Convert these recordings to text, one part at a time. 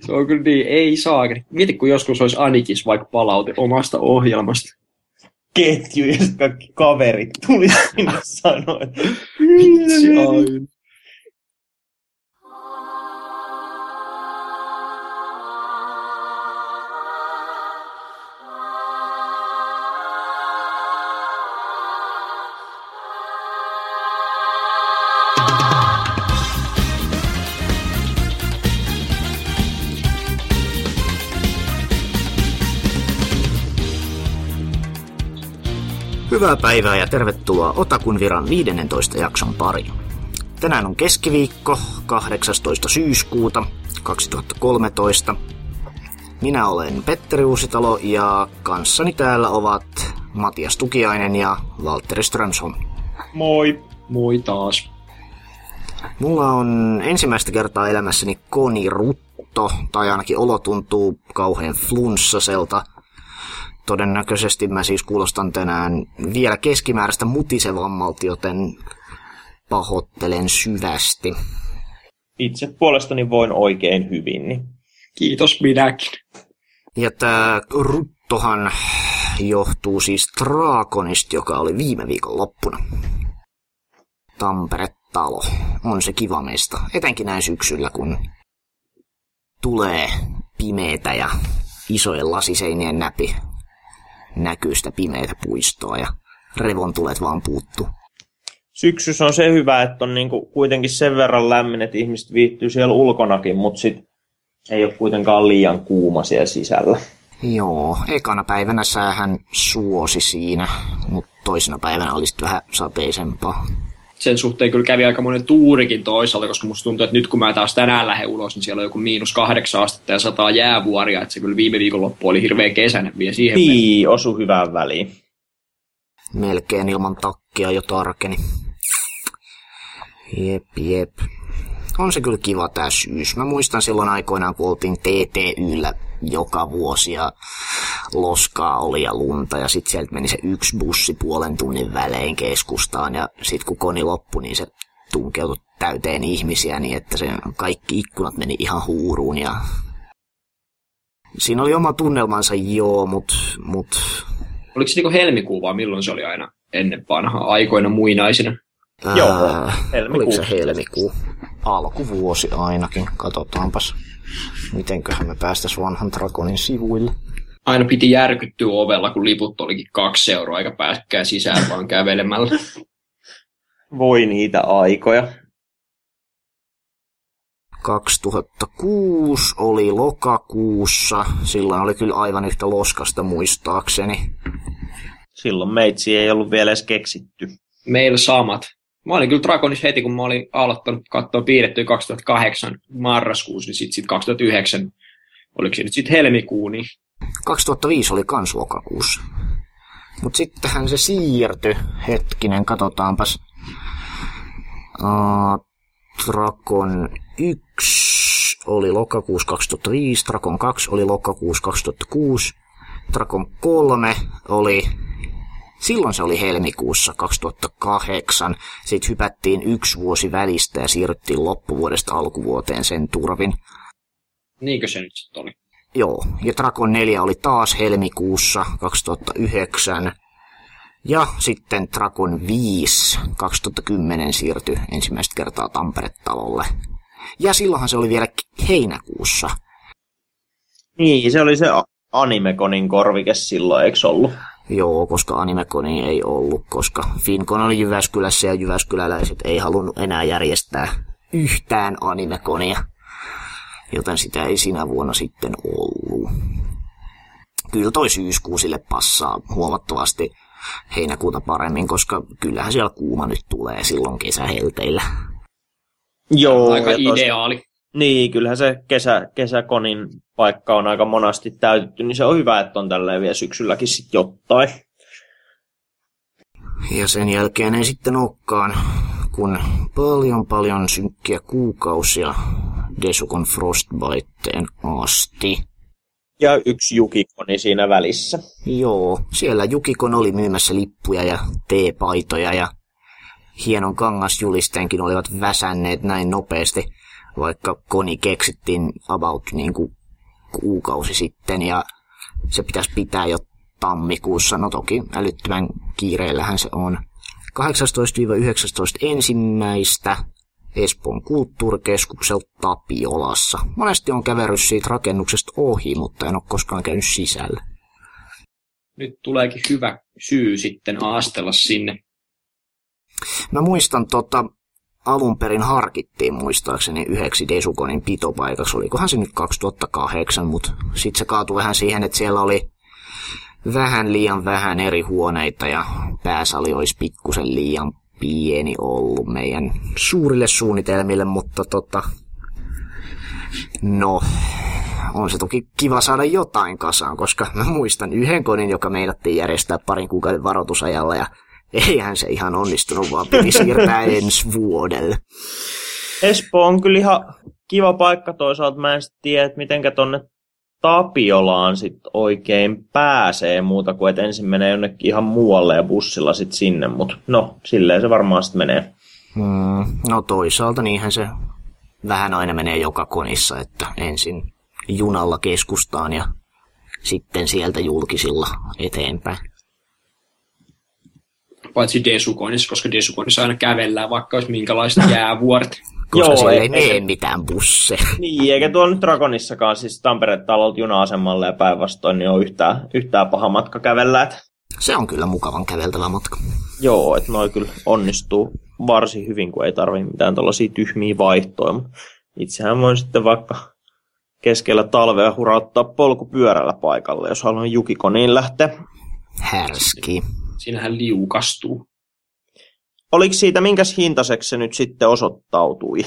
Se on kyllä niin, ei saa. Mieti, kun joskus olisi Anikis vaikka palaute omasta ohjelmasta. Ketju ja kaikki kaverit tuli sinne sanoa, että Hyvää päivää ja tervetuloa Otakun viran 15 jakson pariin. Tänään on keskiviikko 18. syyskuuta 2013. Minä olen Petteri Uusitalo ja kanssani täällä ovat Matias Tukiainen ja Valtteri Strömsholm. moi. Moi taas. Mulla on ensimmäistä kertaa elämässäni konirutto, tai ainakin olo tuntuu kauhean flunssaselta. Todennäköisesti mä siis kuulostan tänään vielä keskimääräistä mutisevammalta, joten pahoittelen syvästi. Itse puolestani voin oikein hyvin. Niin. Kiitos minäkin. Ja tää ruttohan johtuu siis Draakonista, joka oli viime viikon loppuna. Tampere-talo. On se kiva mesta. Etenkin näin syksyllä, kun tulee pimeetä ja isojen lasiseinien näpi näkyy sitä pimeitä puistoa ja revontulet vaan puuttuu. Syksyssä on se hyvä, että on niinku kuitenkin sen verran lämmin, että ihmiset viihtyy siellä ulkonakin, mutta sit ei ole kuitenkaan liian kuuma siellä sisällä. Joo, ekana päivänä säähän suosi siinä, mutta toisena päivänä oli sitten vähän sateisempaa. Sen suhteen kyllä kävi aika monen tuurikin toisaalta, koska musta tuntuu, että nyt kun mä taas tänään lähden ulos, niin siellä on joku miinus kahdeksan astetta ja sataa jäävuoria, että se kyllä viime viikonloppu oli hirveän kesäinen vielä siihen. Niin, osu hyvään väliin. Melkein ilman takkia jo tarkeni. Jep, jep. On se kyllä kiva tää syys. Mä muistan silloin aikoinaan, kun oltiin TTYllä joka vuosi ja loskaa oli ja lunta ja sitten sieltä meni se yksi bussi puolen tunnin välein keskustaan ja sitten kun koni loppui, niin se tunkeutui täyteen ihmisiä niin, että se kaikki ikkunat meni ihan huuruun ja Siinä oli oma tunnelmansa, joo, mut, mut Oliko se niinku helmikuu vai milloin se oli aina ennen vanhaa aikoina muinaisina? Joo, ää, helmikuu. Oliko se helmikuu? Alkuvuosi ainakin, katsotaanpas. Mitenköhän me päästäis vanhan Dragonin sivuille. Aina piti järkyttyä ovella, kun liput olikin kaksi euroa, eikä pääskään sisään vaan kävelemällä. Voi niitä aikoja. 2006 oli lokakuussa. Silloin oli kyllä aivan yhtä loskasta muistaakseni. Silloin meitsi ei ollut vielä edes keksitty. Meillä samat. Mä olin kyllä Dragonissa heti, kun mä olin aloittanut katsoa piirrettyä 2008 marraskuussa, niin sitten sit 2009, oliko se nyt sitten helmikuu, niin 2005 oli kans lokakuussa. Mut sittenhän se siirtyi. Hetkinen, katsotaanpas. Uh, Dragon 1 oli lokakuussa 2005, Dragon 2 oli lokakuussa 2006, Dragon 3 oli Silloin se oli helmikuussa 2008. Sitten hypättiin yksi vuosi välistä ja siirryttiin loppuvuodesta alkuvuoteen sen turvin. niinkö se nyt sitten oli? Joo, ja Dragon 4 oli taas helmikuussa 2009. Ja sitten Dragon 5 2010 siirtyi ensimmäistä kertaa Tampere-talolle. Ja silloinhan se oli vielä heinäkuussa. Niin, se oli se Animekonin korvike silloin, eikö ollut? Joo, koska Animekoni ei ollut, koska Fincon oli Jyväskylässä ja Jyväskyläläiset ei halunnut enää järjestää yhtään Animekonia. Joten sitä ei sinä vuonna sitten ollut. Kyllä toi syyskuu sille passaa huomattavasti heinäkuuta paremmin, koska kyllähän siellä kuuma nyt tulee silloin kesähelteillä. Joo. Aika tos- ideaali. Niin, kyllähän se kesä, kesäkonin paikka on aika monasti täytetty, niin se on hyvä, että on tälleen vielä syksylläkin sitten jotain. Ja sen jälkeen ei sitten olekaan, kun paljon paljon synkkiä kuukausia Desukon Frostbiteen asti. Ja yksi Jukikoni siinä välissä. Joo, siellä Jukikon oli myymässä lippuja ja teepaitoja ja hienon kangasjulisteenkin olivat väsänneet näin nopeasti. vaikka koni keksittiin about niin kuin kuukausi sitten ja se pitäisi pitää jo tammikuussa. No toki älyttömän kiireellähän se on. 18-19 ensimmäistä Espoon kulttuurikeskuksella Tapiolassa. Monesti on käverryt siitä rakennuksesta ohi, mutta en ole koskaan käynyt sisällä. Nyt tuleekin hyvä syy sitten aastella sinne. Mä muistan tota, alun perin harkittiin muistaakseni yhdeksi Desukonin pitopaikaksi. Olikohan se nyt 2008, mutta sitten se kaatui vähän siihen, että siellä oli vähän liian vähän eri huoneita ja pääsali olisi pikkusen liian pieni ollut meidän suurille suunnitelmille, mutta tota, no, on se toki kiva saada jotain kasaan, koska mä muistan yhden kodin, joka meinattiin järjestää parin kuukauden varoitusajalla ja eihän se ihan onnistunut, vaan piti siirtää ensi vuodelle. Espoo on kyllä ihan kiva paikka toisaalta. Mä en tiedä, että mitenkä tonne Tapiolaan sit oikein pääsee muuta kuin, että ensin menee jonnekin ihan muualle ja bussilla sit sinne, mutta no, silleen se varmaan sitten menee. Mm, no toisaalta niinhän se vähän aina menee joka konissa, että ensin junalla keskustaan ja sitten sieltä julkisilla eteenpäin. Paitsi Desukonissa, koska Desukonissa aina kävellään, vaikka olisi minkälaiset jäävuoret. Koska Joo, siellä ei mene mitään busseja. Niin, eikä tuolla nyt Dragonissakaan, siis Tampereen talolta juna-asemalle ja päinvastoin, niin on yhtään, yhtään paha matka kävellä. Et... Se on kyllä mukavan käveltävä matka. Joo, että noi kyllä onnistuu varsin hyvin, kun ei tarvitse mitään tuollaisia tyhmiä vaihtoja. Itsehän voin sitten vaikka keskellä talvea hurauttaa polkupyörällä paikalle, jos haluan jukikoniin lähteä. Härski. Siinähän liukastuu. Oliko siitä minkäs hintaiseksi se nyt sitten osoittautui?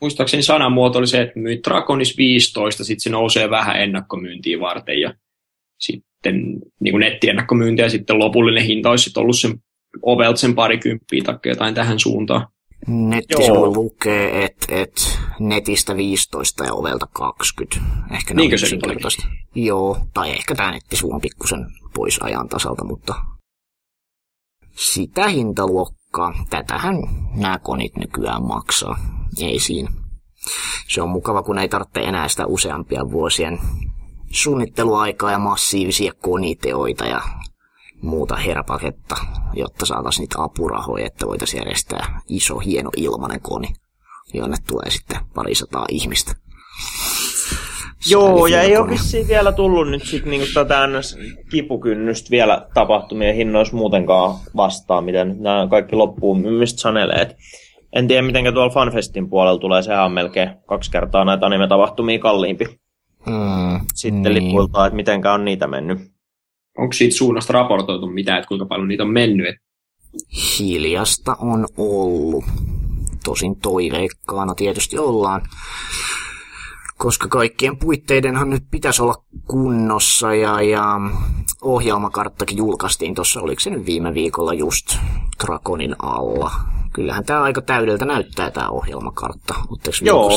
Muistaakseni sanamuoto oli se, että myi Draconis 15, sitten se nousee vähän ennakkomyyntiä varten ja sitten niin kuin nettiennakkomyynti ja sitten lopullinen hinta olisi ollut sen ovelta sen parikymppiä tai jotain tähän suuntaan. Nettisivuilla lukee, että et netistä 15 ja ovelta 20. Ehkä Niinkö se nyt Joo, tai ehkä tämä nettisivu on pikkusen pois ajan tasalta, mutta sitä hintaluokkaa. Tätähän nämä konit nykyään maksaa. Ei siinä. Se on mukava, kun ei tarvitse enää sitä useampia vuosien suunnitteluaikaa ja massiivisia koniteoita ja muuta herpaketta, jotta saataisiin niitä apurahoja, että voitaisiin järjestää iso, hieno ilmanen koni, jonne tulee sitten parisataa ihmistä. Joo, ja ei ole vissiin vielä tullut nyt sit niinku tätä kipukynnystä vielä tapahtumien hinnoissa muutenkaan vastaan, miten nämä kaikki loppuun myymistä sanelee. En tiedä, miten tuolla FanFestin puolella tulee, sehän on melkein kaksi kertaa näitä anime-tapahtumia kalliimpi. Mm, Sitten niin. lippuilta, että mitenkä on niitä mennyt. Onko siitä suunnasta raportoitu mitään, että kuinka paljon niitä on mennyt? Hiljasta on ollut. Tosin toiveikkaana tietysti ollaan koska kaikkien puitteidenhan nyt pitäisi olla kunnossa ja, ja ohjelmakarttakin julkaistiin tuossa, oliko se nyt viime viikolla just Draconin alla. Kyllähän tämä aika täydeltä näyttää tämä ohjelmakartta. Joo,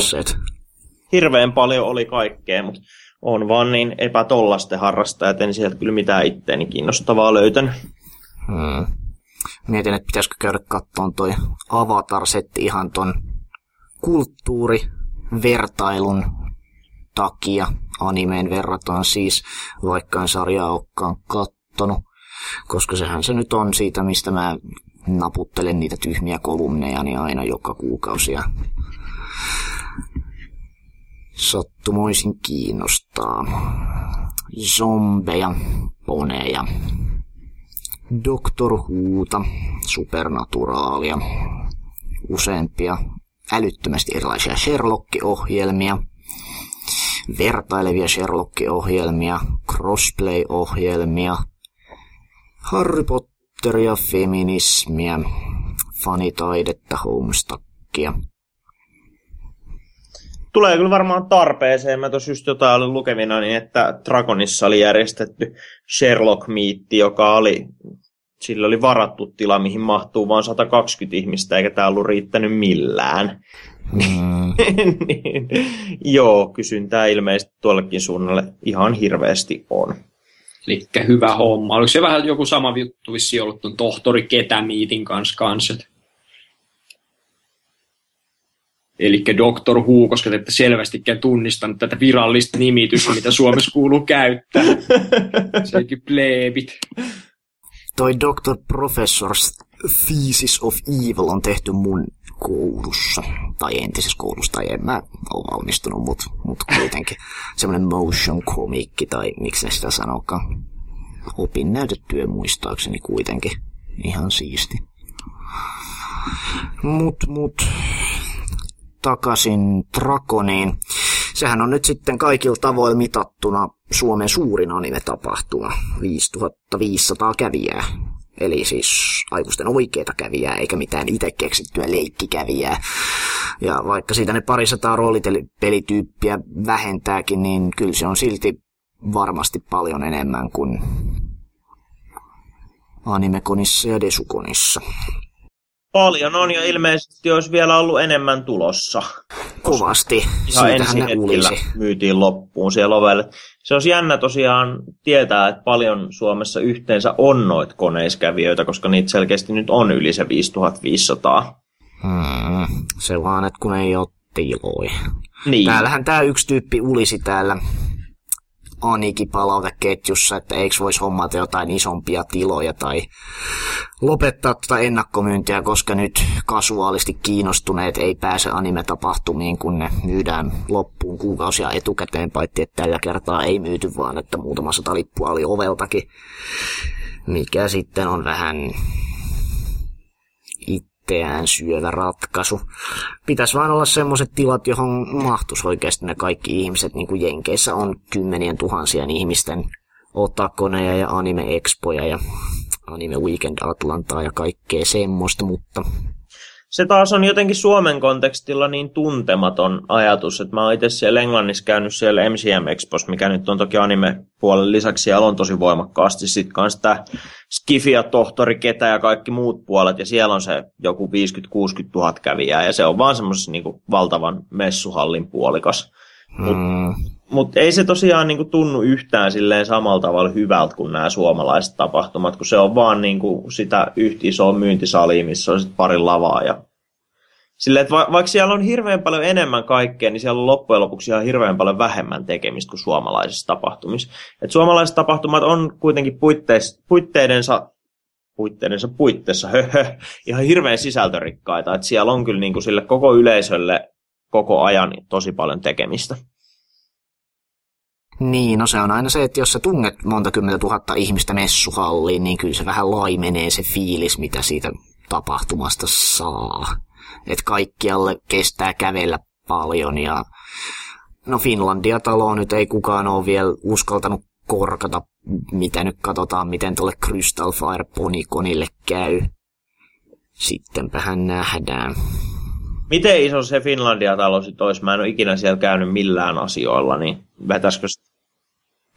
hirveän paljon oli kaikkea, mutta on vaan niin epätollaste harrasta, että en sieltä kyllä mitään itteeni kiinnostavaa löytänyt. Hmm. Mietin, että pitäisikö käydä kattoon toi Avatar-setti ihan ton kulttuurivertailun takia animeen verrataan siis, vaikka en sarjaa olekaan kattonut, koska sehän se nyt on siitä, mistä mä naputtelen niitä tyhmiä kolumneja niin aina joka kuukausi sattumoisin kiinnostaa. Zombeja, poneja, Doktor Huuta, Supernaturaalia, useampia älyttömästi erilaisia Sherlock-ohjelmia – vertailevia Sherlock-ohjelmia, crossplay-ohjelmia, Harry Potteria, feminismiä, fanitaidetta, homestackia. Tulee kyllä varmaan tarpeeseen. Mä tuossa just jotain olin lukevina, niin että Dragonissa oli järjestetty Sherlock-miitti, joka oli sillä oli varattu tila, mihin mahtuu vain 120 ihmistä, eikä tämä ollut riittänyt millään. Mm. niin, joo, kysyntää ilmeisesti tuollekin suunnalle ihan hirveästi on. Eli hyvä homma. Oliko se vähän joku sama juttu vissi ollut tuon tohtori Ketämiitin kanssa kanssa? eli Doctor Who, koska te ette selvästikään tunnistanut tätä virallista nimitystä, mitä Suomessa kuuluu käyttää. Sekin pleebit. Toi Dr. Professor's Thesis of Evil on tehty mun koulussa, tai entisessä koulussa, tai en mä ole valmistunut, mutta mut kuitenkin semmoinen motion komikki, tai miksi sitä sanokaan. Opin näytetyö muistaakseni kuitenkin. Ihan siisti. Mut, mut, takaisin Drakoniin. Sehän on nyt sitten kaikilla tavoilla mitattuna Suomen suurin anime-tapahtuma. 5500 kävijää. Eli siis aikuisten oikeita kävijää, eikä mitään itse keksittyä leikkikävijää. Ja vaikka siitä ne parisataa roolipelityyppiä vähentääkin, niin kyllä se on silti varmasti paljon enemmän kuin animekonissa ja desukonissa. Paljon on ja ilmeisesti olisi vielä ollut enemmän tulossa. Kovasti. Ihan ensi hetkellä myytiin loppuun siellä ovelle. Se olisi jännä tosiaan tietää, että paljon Suomessa yhteensä on noita koneiskävijöitä, koska niitä selkeästi nyt on yli se 5500. Hmm, se vaan, että kun ei ole tiloi. Niin. Täällähän tämä yksi tyyppi ulisi täällä Anikin palauteketjussa, että eikö voisi hommata jotain isompia tiloja tai lopettaa tuota ennakkomyyntiä, koska nyt kasuaalisti kiinnostuneet ei pääse anime-tapahtumiin, kun ne myydään loppuun kuukausia etukäteen, paitsi että tällä kertaa ei myyty, vaan että muutama sata lippua oli oveltakin, mikä sitten on vähän itseään syövä ratkaisu. Pitäisi vaan olla semmoiset tilat, johon mahtuisi oikeasti ne kaikki ihmiset, niin kuin Jenkeissä on kymmenien tuhansien ihmisten otakoneja ja anime-expoja ja anime Weekend Atlantaa ja kaikkea semmoista, mutta se taas on jotenkin Suomen kontekstilla niin tuntematon ajatus, että mä oon itse siellä Englannissa käynyt siellä MCM Expos, mikä nyt on toki anime-puolen lisäksi siellä on tosi voimakkaasti sitten kanssa tämä Skifia, Tohtori, Ketä ja kaikki muut puolet, ja siellä on se joku 50-60 tuhat kävijää, ja se on vaan semmoisessa niin valtavan messuhallin puolikas. Mm. Ei se tosiaan niin kuin, tunnu yhtään silleen samalla tavalla hyvältä kuin nämä suomalaiset tapahtumat, kun se on vaan niin kuin, sitä yhtä isoa myyntisalia, missä on sit pari lavaa. Ja... Silleen, va- vaikka siellä on hirveän paljon enemmän kaikkea, niin siellä on loppujen lopuksi ihan hirveän paljon vähemmän tekemistä kuin suomalaisissa tapahtumissa. Et suomalaiset tapahtumat on kuitenkin puitteis, puitteidensa puitteidensa puitteissa ihan hirveän sisältörikkaita. Et siellä on kyllä niin kuin sille koko yleisölle koko ajan tosi paljon tekemistä. Niin, no se on aina se, että jos sä tunnet monta kymmentä tuhatta ihmistä messuhalliin, niin kyllä se vähän laimenee se fiilis, mitä siitä tapahtumasta saa. Että kaikkialle kestää kävellä paljon ja no Finlandia-taloa nyt ei kukaan ole vielä uskaltanut korkata, mitä nyt katsotaan, miten tuolle Crystal Fire Ponyconille käy. Sittenpähän nähdään. Miten iso se Finlandia-talo sitten olisi? Mä en ole ikinä siellä käynyt millään asioilla, niin vetäisikö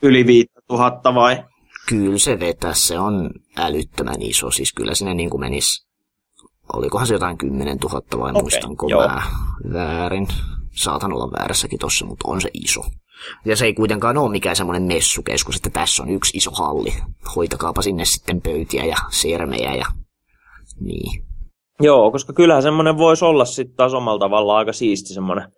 yli 5000 vai? Kyllä se vetäisi, se on älyttömän iso. Siis kyllä sinne niin kuin menisi, olikohan se jotain 10 000 vai okay, muistanko joo. mä väärin. Saatan olla väärässäkin tossa, mutta on se iso. Ja se ei kuitenkaan ole mikään semmoinen messukeskus, että tässä on yksi iso halli. Hoitakaapa sinne sitten pöytiä ja sermejä ja niin. Joo, koska kyllähän semmoinen voisi olla sitten taas omalla tavallaan aika siisti semmoinen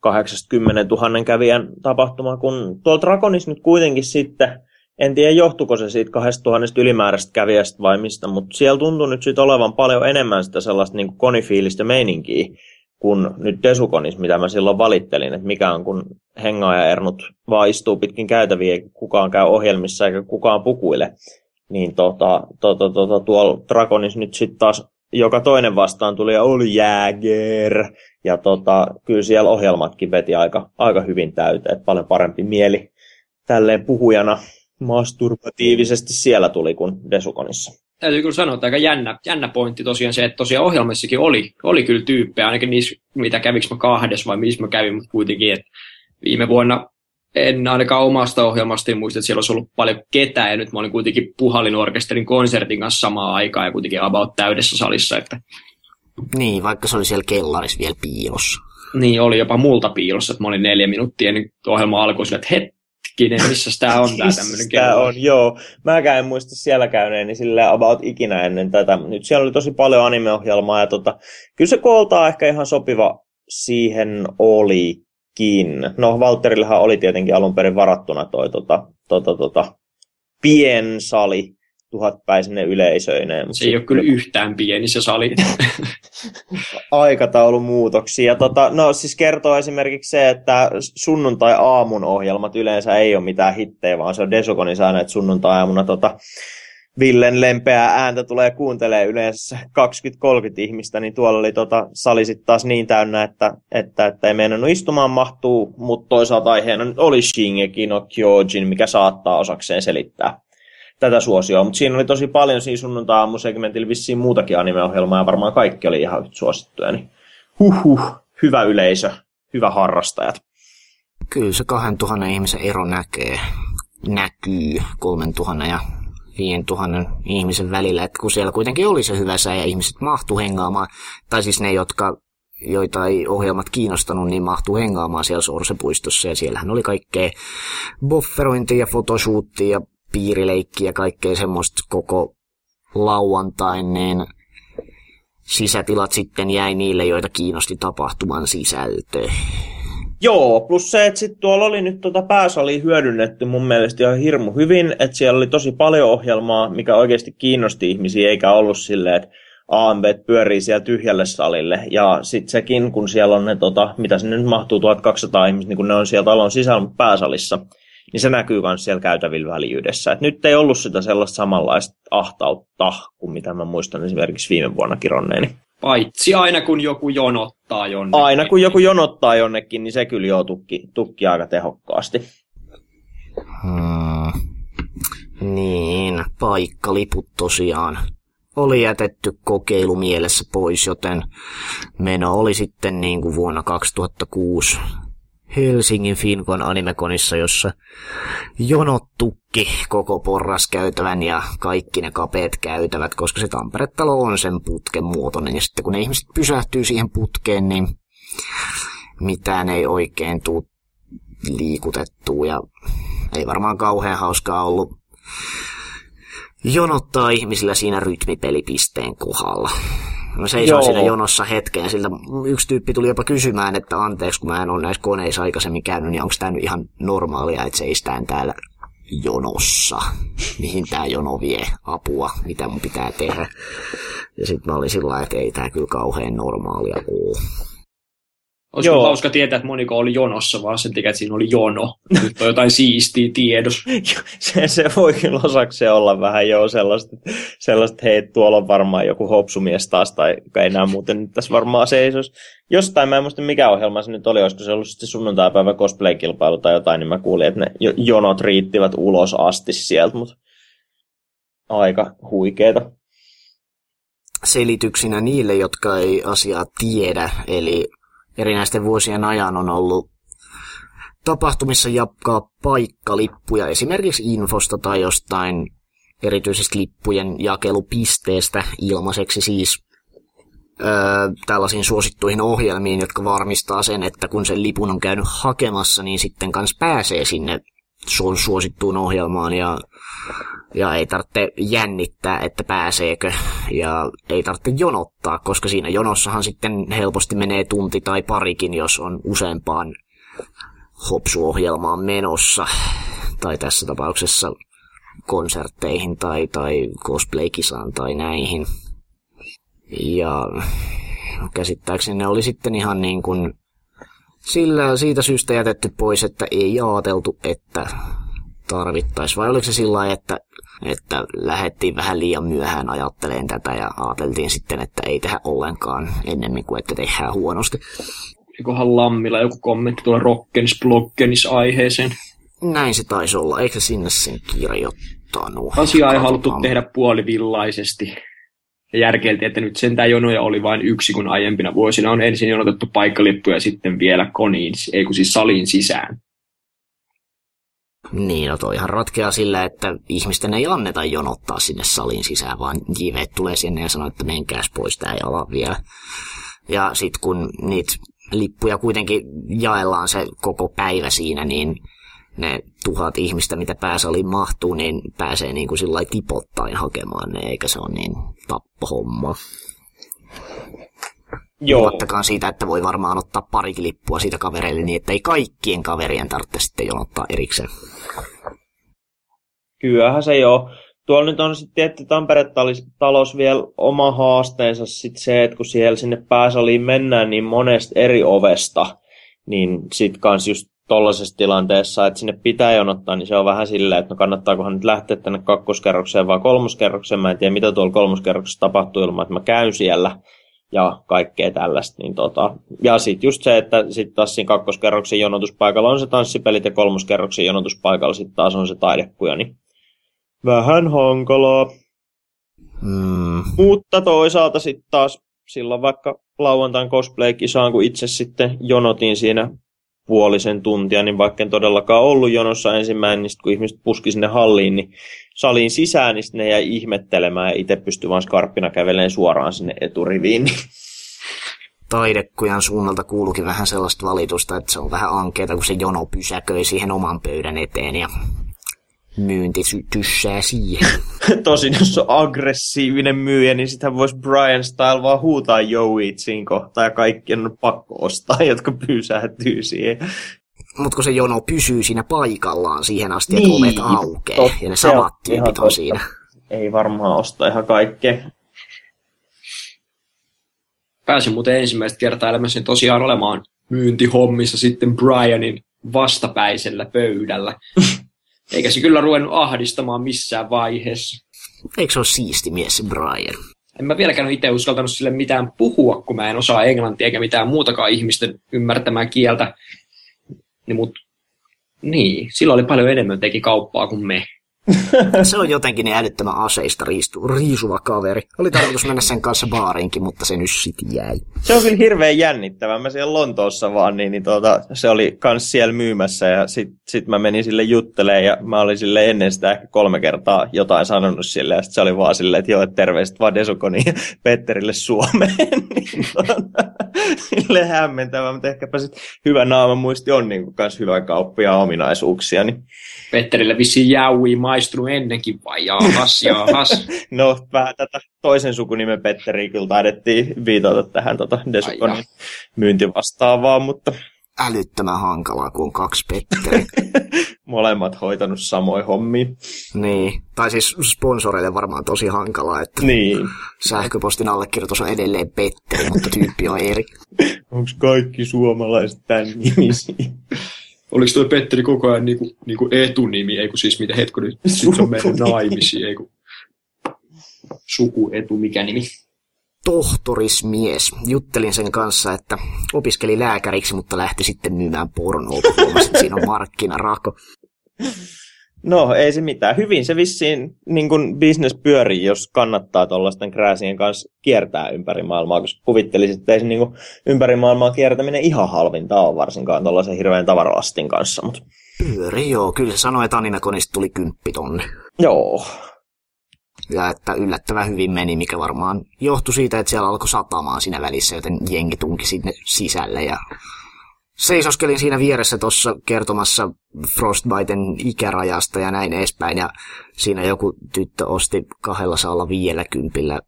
80 000 kävijän tapahtuma, kun tuolla Dragonis nyt kuitenkin sitten, en tiedä johtuko se siitä 2000 ylimääräisestä kävijästä vai mistä, mutta siellä tuntuu nyt sitten olevan paljon enemmän sitä sellaista niin kuin konifiilistä meininkiä kuin nyt Desukonis, mitä mä silloin valittelin, että mikä on kun Henga ja Ernut vaan istuu pitkin käytäviä, eikä kukaan käy ohjelmissa eikä kukaan pukuile. Niin tota, tota, tota, tuolla Dragonis nyt sitten taas joka toinen vastaan tuli ja oli Jäger. Ja tota, kyllä siellä ohjelmatkin veti aika, aika hyvin täyteen, paljon parempi mieli tälleen puhujana masturbatiivisesti siellä tuli kuin Desukonissa. Täytyy kyllä sanoa, että aika jännä, jännä pointti tosiaan se, että tosiaan ohjelmissakin oli, oli kyllä tyyppejä, ainakin niissä, mitä kävikö mä kahdessa vai missä mä kävin, mutta kuitenkin, että viime vuonna en ainakaan omasta ohjelmasta muista, että siellä olisi ollut paljon ketään, ja nyt mä olin kuitenkin Puhalin-orkesterin konsertin kanssa samaan aikaan, ja kuitenkin about täydessä salissa. Että... Niin, vaikka se oli siellä kellarissa vielä piilossa. Niin, oli jopa multa piilossa, että mä olin neljä minuuttia ennen ohjelma alkoi sille, että hetkinen, missä tämä on tämä tämmöinen kello. on, joo. Mäkään en muista siellä käyneeni sillä about ikinä ennen tätä. Nyt siellä oli tosi paljon animeohjelmaa, ja tota, kyllä se kooltaa ehkä ihan sopiva siihen olikin. No Valterillehan oli tietenkin alun perin varattuna toi tota, tota, tota, piensali tuhatpäisinen yleisöineen. Se ei ole kyllä yhtään pieni se sali. Aikataulumuutoksia. Tota, no siis kertoo esimerkiksi se, että sunnuntai-aamun ohjelmat yleensä ei ole mitään hittejä, vaan se on Desokonis aina, että sunnuntai-aamuna tota, Villen lempeää ääntä tulee kuuntelee yleensä 20-30 ihmistä, niin tuolla oli tota, sali sitten taas niin täynnä, että, että, että ei meinannut istumaan mahtuu, mutta toisaalta aiheena oli Shingeki no Kyojin, mikä saattaa osakseen selittää tätä suosioa, mutta siinä oli tosi paljon siinä sunnuntai-aamusegmentillä vissiin muutakin animeohjelmaa ja varmaan kaikki oli ihan suosittuja, niin huhhuh, hyvä yleisö, hyvä harrastajat. Kyllä se 2000 ihmisen ero näkee, näkyy 3000 ja 5000 ihmisen välillä, että kun siellä kuitenkin oli se hyvä sää ja ihmiset mahtu hengaamaan, tai siis ne, jotka joita ei ohjelmat kiinnostanut, niin mahtuu hengaamaan siellä Sorsepuistossa ja siellähän oli kaikkea bofferointia ja photoshoottia ja piirileikkiä ja kaikkea semmoista koko lauantain, niin sisätilat sitten jäi niille, joita kiinnosti tapahtuman sisältö. Joo, plus se, että sitten tuolla oli nyt tuota pääsali hyödynnetty mun mielestä ihan hirmu hyvin, että siellä oli tosi paljon ohjelmaa, mikä oikeasti kiinnosti ihmisiä, eikä ollut silleen, että AMV pyörii siellä tyhjälle salille. Ja sitten sekin, kun siellä on ne, tota, mitä sinne nyt mahtuu, 1200 ihmistä, niin kun ne on siellä talon sisällä pääsalissa, niin se näkyy myös siellä käytävillä väliydessä. Et nyt ei ollut sitä sellaista samanlaista ahtautta kuin mitä mä muistan esimerkiksi viime vuonna kironneeni. Paitsi aina kun joku jonottaa jonnekin. Aina kun joku jonottaa jonnekin, niin se kyllä jo tukki, tukki aika tehokkaasti. Hmm. Niin, paikkaliput tosiaan oli jätetty kokeilu mielessä pois, joten meno oli sitten niin kuin vuonna 2006 Helsingin Finkon animekonissa, jossa jonot tukki koko porraskäytävän ja kaikki ne kapeet käytävät, koska se Tampere-talo on sen putken muotoinen. Ja sitten kun ne ihmiset pysähtyy siihen putkeen, niin mitään ei oikein tule liikutettua ja ei varmaan kauhean hauskaa ollut jonottaa ihmisillä siinä rytmipelipisteen kohdalla. Mä seisoin siinä jonossa hetken ja siltä yksi tyyppi tuli jopa kysymään, että anteeksi kun mä en ole näissä koneissa aikaisemmin käynyt, niin onko tämä nyt ihan normaalia, että seistään täällä jonossa, mihin tämä jono vie apua, mitä mun pitää tehdä. Ja sitten mä olin sillä että ei tämä kyllä kauhean normaalia ole. Olisi Joo. hauska tietää, että moniko oli jonossa, vaan sen takia, että siinä oli jono. Nyt on jotain siistiä tiedos. se, se voi kyllä osaksi olla vähän jo sellaista, sellaista hei, tuolla on varmaan joku hopsumies taas, tai ei enää muuten nyt tässä varmaan seisoisi. Jostain, mä en muista mikä ohjelma se nyt oli, olisiko se ollut sitten sunnuntaipäivä cosplay-kilpailu tai jotain, niin mä kuulin, että ne jonot riittivät ulos asti sieltä, mutta aika huikeeta selityksinä niille, jotka ei asiaa tiedä, eli erinäisten vuosien ajan on ollut tapahtumissa jakaa paikkalippuja esimerkiksi infosta tai jostain erityisesti lippujen jakelupisteestä ilmaiseksi siis öö, tällaisiin suosittuihin ohjelmiin, jotka varmistaa sen, että kun sen lipun on käynyt hakemassa, niin sitten kanssa pääsee sinne suosittuun ohjelmaan ja, ja ei tarvitse jännittää, että pääseekö ja ei tarvitse jonottaa, koska siinä jonossahan sitten helposti menee tunti tai parikin, jos on useampaan hopsuohjelmaan menossa tai tässä tapauksessa konsertteihin tai, tai cosplay-kisaan tai näihin. Ja käsittääkseni ne oli sitten ihan niin kuin sillä siitä syystä jätetty pois, että ei ajateltu, että tarvittaisi. Vai oliko se sillä että, että lähdettiin vähän liian myöhään ajatteleen tätä ja ajateltiin sitten, että ei tehdä ollenkaan ennemmin kuin että tehdään huonosti. Eiköhän Lammilla joku kommentti tuolla Rockenis Bloggenis aiheeseen. Näin se taisi olla, eikö se sinne sen kirjoittanut? Asiaa ei haluttu tehdä puolivillaisesti ja järkeiltiin, että nyt sentään jonoja oli vain yksi, kun aiempina vuosina on ensin jonotettu paikkalippuja ja sitten vielä koniin, ei kun siis saliin sisään. Niin, no toihan ratkeaa sillä, että ihmisten ei anneta jonottaa sinne salin sisään, vaan JV tulee sinne ja sanoo, että menkääs pois, tää ei ala vielä. Ja sitten kun niitä lippuja kuitenkin jaellaan se koko päivä siinä, niin ne tuhat ihmistä, mitä pääsaliin mahtuu, niin pääsee niin kuin sillä tipottain hakemaan ne, eikä se ole niin tappohomma. Puhumattakaan siitä, että voi varmaan ottaa parikin lippua siitä kavereille niin, että ei kaikkien kaverien tarvitse sitten jonottaa erikseen. Kyllähän se joo. Tuolla nyt on sitten tietty Tampere-talous vielä oma haasteensa sit se, että kun siellä sinne pääsaliin mennään niin monesta eri ovesta, niin sitten kans just tollaisessa tilanteessa, että sinne pitää jonottaa, niin se on vähän silleen, että no kannattaakohan nyt lähteä tänne kakkoskerrokseen vai kolmoskerrokseen. Mä en tiedä, mitä tuolla kolmoskerroksessa tapahtuu ilman, että mä käyn siellä ja kaikkea tällaista. Niin tota. Ja sitten just se, että sitten taas siinä kakkoskerroksen jonotuspaikalla on se tanssipelit ja kolmoskerroksen jonotuspaikalla sitten taas on se taidekuja, niin vähän hankalaa. Mm. Mutta toisaalta sitten taas silloin vaikka lauantain cosplay-kisaan, kun itse sitten jonotin siinä puolisen tuntia, niin vaikka en todellakaan ollut jonossa ensimmäinen, niin kun ihmiset puski sinne halliin, niin saliin sisään, niin ne jäi ihmettelemään ja itse pystyi vaan skarppina käveleen suoraan sinne eturiviin. Taidekujan suunnalta kuulukin vähän sellaista valitusta, että se on vähän ankeeta, kun se jono pysäköi siihen oman pöydän eteen ja myynti tyssää siihen. Tosin jos on aggressiivinen myyjä, niin sitä voisi Brian Style vaan huutaa Joey siinä kohtaa ja kaikkien on pakko ostaa, jotka pysähtyy siihen. Mutta kun se jono pysyy siinä paikallaan siihen asti, että niin, ovet aukeaa totta, ja ne samat tyypit on siinä. Ei varmaan osta ihan kaikkea. Pääsin muuten ensimmäistä kertaa elämässäni tosiaan olemaan myyntihommissa sitten Brianin vastapäisellä pöydällä. Eikä se kyllä ruvennut ahdistamaan missään vaiheessa. Eikö se ole siisti mies se Brian? En mä vieläkään ole itse uskaltanut sille mitään puhua, kun mä en osaa englantia eikä mitään muutakaan ihmisten ymmärtämää kieltä. Niin, mut, niin, silloin oli paljon enemmän teki kauppaa kuin me. Se on jotenkin niin älyttömän aseista riistu, riisuva kaveri. Oli tarkoitus mennä sen kanssa baariinkin, mutta se nyt sitten jäi. Se on kyllä hirveän jännittävää. Mä siellä Lontoossa vaan, niin, niin tuota, se oli kans siellä myymässä ja sit, sit mä menin sille jutteleen ja mä olin sille ennen sitä ehkä kolme kertaa jotain sanonut sille ja sit se oli vaan silleen, että joo, että terveiset vaan Desukoni ja Petterille Suomeen. niin, tuota, sille hämmentävää, mutta ehkäpä sit hyvä naama muisti on niin kans hyvä kauppia ominaisuuksia. Niin Petterille vissiin jäui maistunut ennenkin vai jaahas, jaahas. no vähän tätä toisen sukunimen Petteri kyllä taidettiin viitata tähän tota Desukonin myyntivastaavaan, mutta... Älyttömän hankalaa, kun on kaksi Petteri. Molemmat hoitanut samoin hommi. Niin, tai siis sponsoreille varmaan tosi hankalaa, että niin. sähköpostin allekirjoitus on edelleen Petteri, mutta tyyppi on eri. Onko kaikki suomalaiset tämän nimisiä? Oliko tuo Petteri koko ajan niinku, niinku etunimi, ei kun siis mitä hetko nyt, sit se on mennyt naimisiin, ei kun sukuetu, mikä nimi? Tohtorismies. Juttelin sen kanssa, että opiskeli lääkäriksi, mutta lähti sitten myymään pornoa, kun siinä on markkinarako. No, ei se mitään. Hyvin se vissiin niin kuin business pyörii, jos kannattaa tuollaisten krääsien kanssa kiertää ympäri maailmaa, koska kuvittelisit, että ei se niin kuin ympäri maailmaa kiertäminen ihan halvinta ole varsinkaan tuollaisen hirveän tavaralastin kanssa. Mutta... Pyöri, joo. Kyllä se sanoi, että Aninakonista tuli kymppitonne. Joo. Ja että yllättävän hyvin meni, mikä varmaan johtui siitä, että siellä alkoi satamaan siinä välissä, joten jengi tunki sinne sisälle ja seisoskelin siinä vieressä tuossa kertomassa Frostbiten ikärajasta ja näin edespäin. Ja siinä joku tyttö osti kahdella saalla kympillä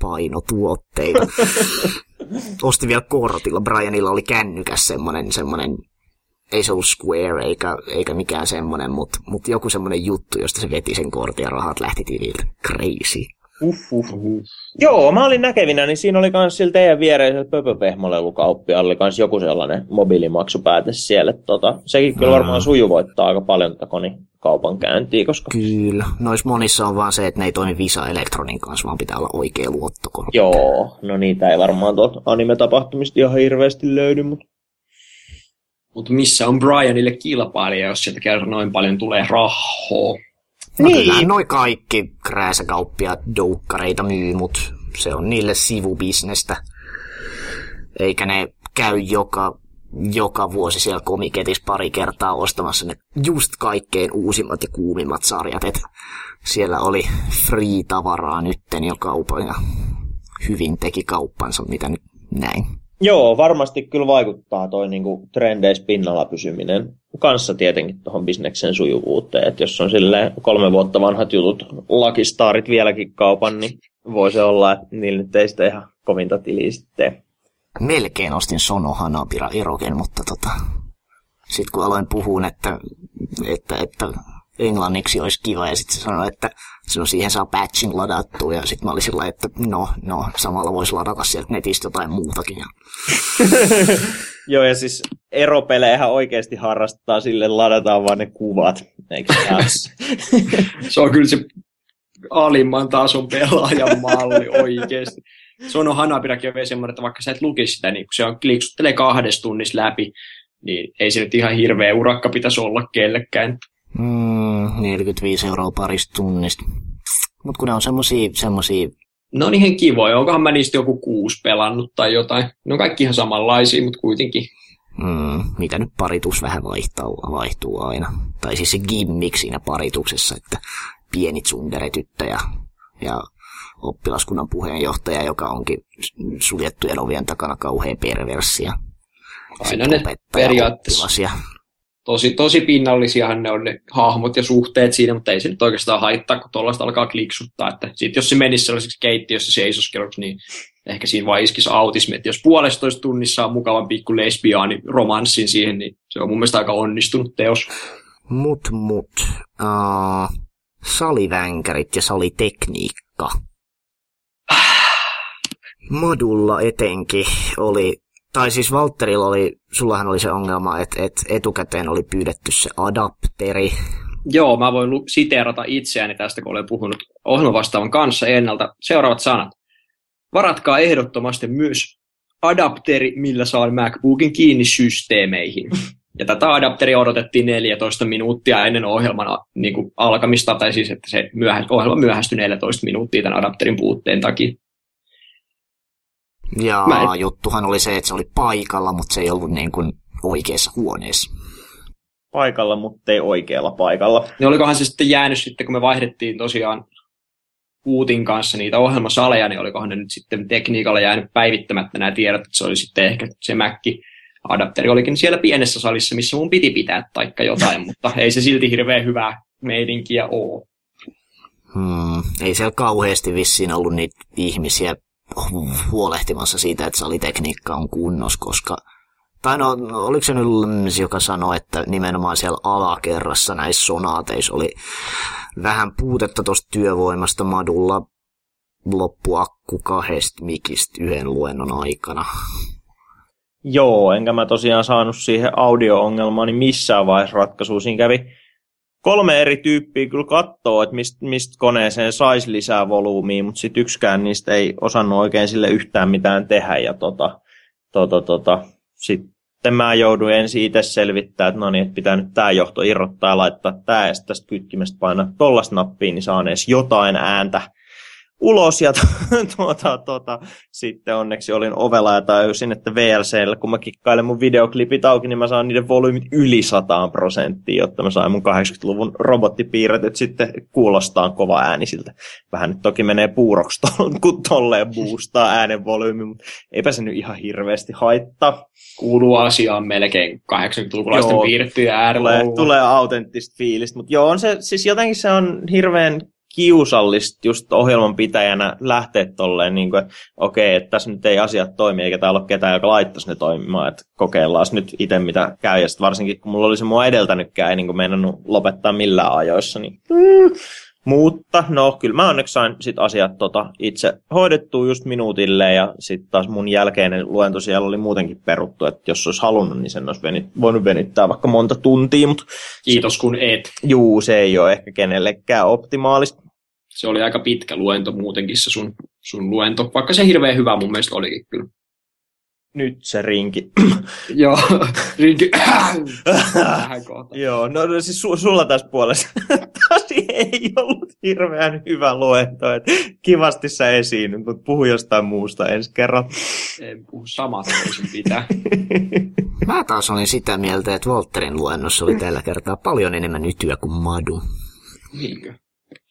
painotuotteita. osti vielä kortilla. Brianilla oli kännykäs semmonen, semmonen ei se ollut Square eikä, eikä mikään semmonen, mutta mut joku semmonen juttu, josta se veti sen kortin ja rahat lähti tililtä. Crazy. Uff, uff, uff. Joo, mä olin näkevinä, niin siinä oli myös sillä teidän viereisellä pöpöpehmolelukauppialla oli myös joku sellainen mobiilimaksupääte siellä. Tota, sekin kyllä varmaan sujuvoittaa aika paljon tätä konikaupan käyntiä, koska... Kyllä. Nois monissa on vaan se, että ne ei toimi Visa Elektronin kanssa, vaan pitää olla oikea luottokortti. Joo, no niitä ei varmaan tuolta anime-tapahtumista ihan hirveästi löydy, mutta... Mutta missä on Brianille kilpailija, jos sieltä kerran noin paljon tulee rahoa? No niin. Kyllähän noi kaikki krääsäkauppiaat doukkareita myy, mut se on niille sivubisnestä. Eikä ne käy joka, joka vuosi siellä komiketis pari kertaa ostamassa ne just kaikkein uusimmat ja kuumimmat sarjat. Et siellä oli free-tavaraa nytten jo kaupan ja hyvin teki kauppansa, mitä nyt näin. Joo, varmasti kyllä vaikuttaa toi niinku trendeis pinnalla pysyminen kanssa tietenkin tuohon bisneksen sujuvuuteen. Että jos on sille kolme vuotta vanhat jutut, lakistaarit vieläkin kaupan, niin voi se olla, että niillä nyt ei sitä ihan kovinta tiliä sitten Melkein ostin Sono Hanabira Erogen, mutta tota, sitten kun aloin puhua, että, että, että englanniksi olisi kiva, ja sitten se sanoi, että no siihen saa patchin ladattua, ja sitten mä olin sillä että no, no, samalla voisi ladata sieltä netistä jotain muutakin. Joo, ja siis eropelejähän oikeasti harrastetaan sille, ladataan vaan ne kuvat, eikö Se on kyllä se alimman tason pelaajan malli oikeasti. Se on Hanabirakin on semmoinen, että vaikka sä et lukisi sitä, niin kun se on kliksuttelee kahdessa tunnissa läpi, niin ei se nyt ihan hirveä urakka pitäisi olla kellekään. Mm, 45 euroa parista tunnista. Mutta kun ne on semmosia, semmosia... No on ihan kivoja. Onkohan mä niistä joku kuusi pelannut tai jotain. Ne on kaikki ihan samanlaisia, mutta kuitenkin. Mm, mitä nyt paritus vähän vaihtuu, vaihtuu aina. Tai siis se gimmick siinä parituksessa, että pieni tsundere-tyttö ja, ja oppilaskunnan puheenjohtaja, joka onkin suljettujen ovien takana kauhean perversia. Aina ne periaatteessa tosi, tosi pinnallisiahan ne on ne hahmot ja suhteet siinä, mutta ei se nyt oikeastaan haittaa, kun tuollaista alkaa kliksuttaa. Että sit jos se menisi sellaiseksi keittiössä seisoskeluksi, niin ehkä siinä vaan iskisi autismi. Että jos puolestoista tunnissa on mukavan pikku lesbiaani romanssin siihen, niin se on mun mielestä aika onnistunut teos. Mut mut. Uh, salivänkärit ja salitekniikka. Modulla etenkin oli tai siis Valtterilla oli, sullahan oli se ongelma, että, että etukäteen oli pyydetty se adapteri. Joo, mä voin siteerata itseäni tästä, kun olen puhunut ohjelmavastaavan kanssa ennalta. Seuraavat sanat. Varatkaa ehdottomasti myös adapteri, millä saan MacBookin kiinni systeemeihin. Ja tätä adapteria odotettiin 14 minuuttia ennen ohjelman niin kuin alkamista, tai siis että se myöhä, ohjelma myöhästyi 14 minuuttia tämän adapterin puutteen takia. Ja en... juttuhan oli se, että se oli paikalla, mutta se ei ollut niin kuin oikeassa huoneessa. Paikalla, mutta ei oikealla paikalla. Niin olikohan se sitten jäänyt sitten, kun me vaihdettiin tosiaan Uutin kanssa niitä ohjelmasaleja, niin olikohan ne nyt sitten tekniikalla jäänyt päivittämättä nämä tiedot, että se oli sitten ehkä se Mäkki adapteri olikin siellä pienessä salissa, missä mun piti pitää taikka jotain, mutta ei se silti hirveän hyvää meidinkiä ole. Hmm, ei siellä kauheasti vissiin ollut niitä ihmisiä huolehtimassa siitä, että salitekniikka on kunnossa, koska tai no, oliko se nyt joka sanoi, että nimenomaan siellä alakerrassa näissä sonaateissa oli vähän puutetta tuosta työvoimasta madulla loppuakku kahdesta mikistä yhden luennon aikana. Joo, enkä mä tosiaan saanut siihen audio-ongelmaan niin missään vaiheessa ratkaisua. Siinä kävi kolme eri tyyppiä kyllä katsoo, että mistä mist koneeseen saisi lisää volyymiä, mutta sitten yksikään niistä ei osannut oikein sille yhtään mitään tehdä. Ja tota, tota, tota, sitten mä jouduin ensin itse selvittää, että no niin, että pitää nyt tämä johto irrottaa ja laittaa tämä ja tästä kytkimestä painaa tollasta nappia, niin saa edes jotain ääntä ulos ja tuota, tuota, sitten onneksi olin ovella ja tajusin, että VLCllä, kun mä kikkailen mun videoklipit auki, niin mä saan niiden volyymit yli 100 prosenttia, jotta mä sain mun 80-luvun robottipiirretyt sitten kuulostaa kova äänisiltä. Vähän nyt toki menee puuroksi kun tolleen boostaa äänen volyymi, mutta eipä se nyt ihan hirveästi haittaa. Kuuluu asiaan melkein 80-lukulaisten piirrettyjä äärellä. Tulee, tulee autenttista fiilistä, mutta joo, on se, siis jotenkin se on hirveän kiusallista just ohjelman pitäjänä lähteä tolleen, niin kuin, että okei, että tässä nyt ei asiat toimi, eikä täällä ole ketään, joka laittaisi ne toimimaan, että kokeillaan nyt itse mitä käy, ja varsinkin kun mulla oli se mua edeltänytkään, ei niin kuin meinannut lopettaa millään ajoissa, niin mutta no, kyllä mä onneksi sain sit asiat tota, itse hoidettua just minuutille ja sitten taas mun jälkeinen luento siellä oli muutenkin peruttu, että jos olisi halunnut, niin sen olisi venit, voinut venyttää vaikka monta tuntia. Mutta Kiitos kun et. Juu, se ei ole ehkä kenellekään optimaalista. Se oli aika pitkä luento muutenkin se sun, sun luento, vaikka se hirveän hyvä mun mielestä olikin kyllä nyt se rinki. Joo, rinki. Joo, no, no siis su- sulla tässä puolessa tosi ei ollut hirveän hyvä luento. Et kivasti sä esiin, mutta puhu jostain muusta ensi kerran. En puhu samat voisin pitää. Mä taas olin sitä mieltä, että Walterin luennossa oli tällä kertaa paljon enemmän ytyä kuin Madu. Niinkö?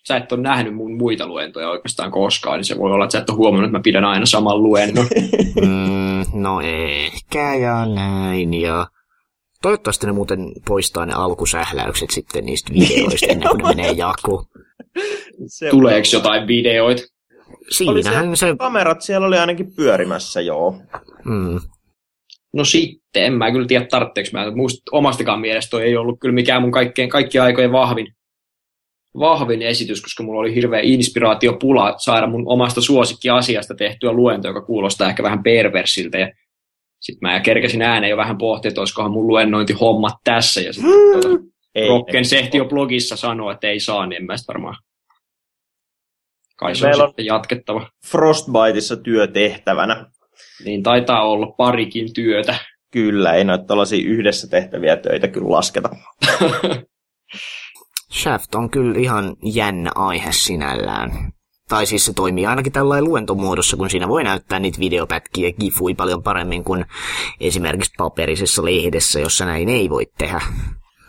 Sä et ole nähnyt mun muita luentoja oikeastaan koskaan, niin se voi olla, että sä et ole huomannut, että mä pidän aina saman luennon. mm, no ehkä ja näin, ja toivottavasti ne muuten poistaa ne alkusähläykset sitten niistä videoista ennen kuin ne menee jakoon. Tuleeko jotain videoita? siinähän oli se... Kamerat siellä oli ainakin pyörimässä, joo. Mm. No sitten, en mä kyllä tiedä tarvitseeko mä. Muista omastakaan mielestä toi ei ollut kyllä mikään mun kaikkein, kaikki aikojen vahvin, vahvin esitys, koska mulla oli hirveä inspiraatiopula saada mun omasta suosikkiasiasta tehtyä luento, joka kuulostaa ehkä vähän perversiltä. Ja sitten mä kerkesin ääneen jo vähän pohtia, että olisikohan mun luennointihommat tässä. Ja sitten tuota, Rocken Sehti jo blogissa sanoo, että ei saa, niin en mä varmaan. Kai se on on- sitten jatkettava. Frostbiteissa työtehtävänä. Niin taitaa olla parikin työtä. Kyllä, ei noita tällaisia yhdessä tehtäviä töitä kyllä lasketa. Shaft on kyllä ihan jännä aihe sinällään. Tai siis se toimii ainakin tällainen luentomuodossa, kun siinä voi näyttää niitä videopätkiä gifui paljon paremmin kuin esimerkiksi paperisessa lehdessä, jossa näin ei voi tehdä.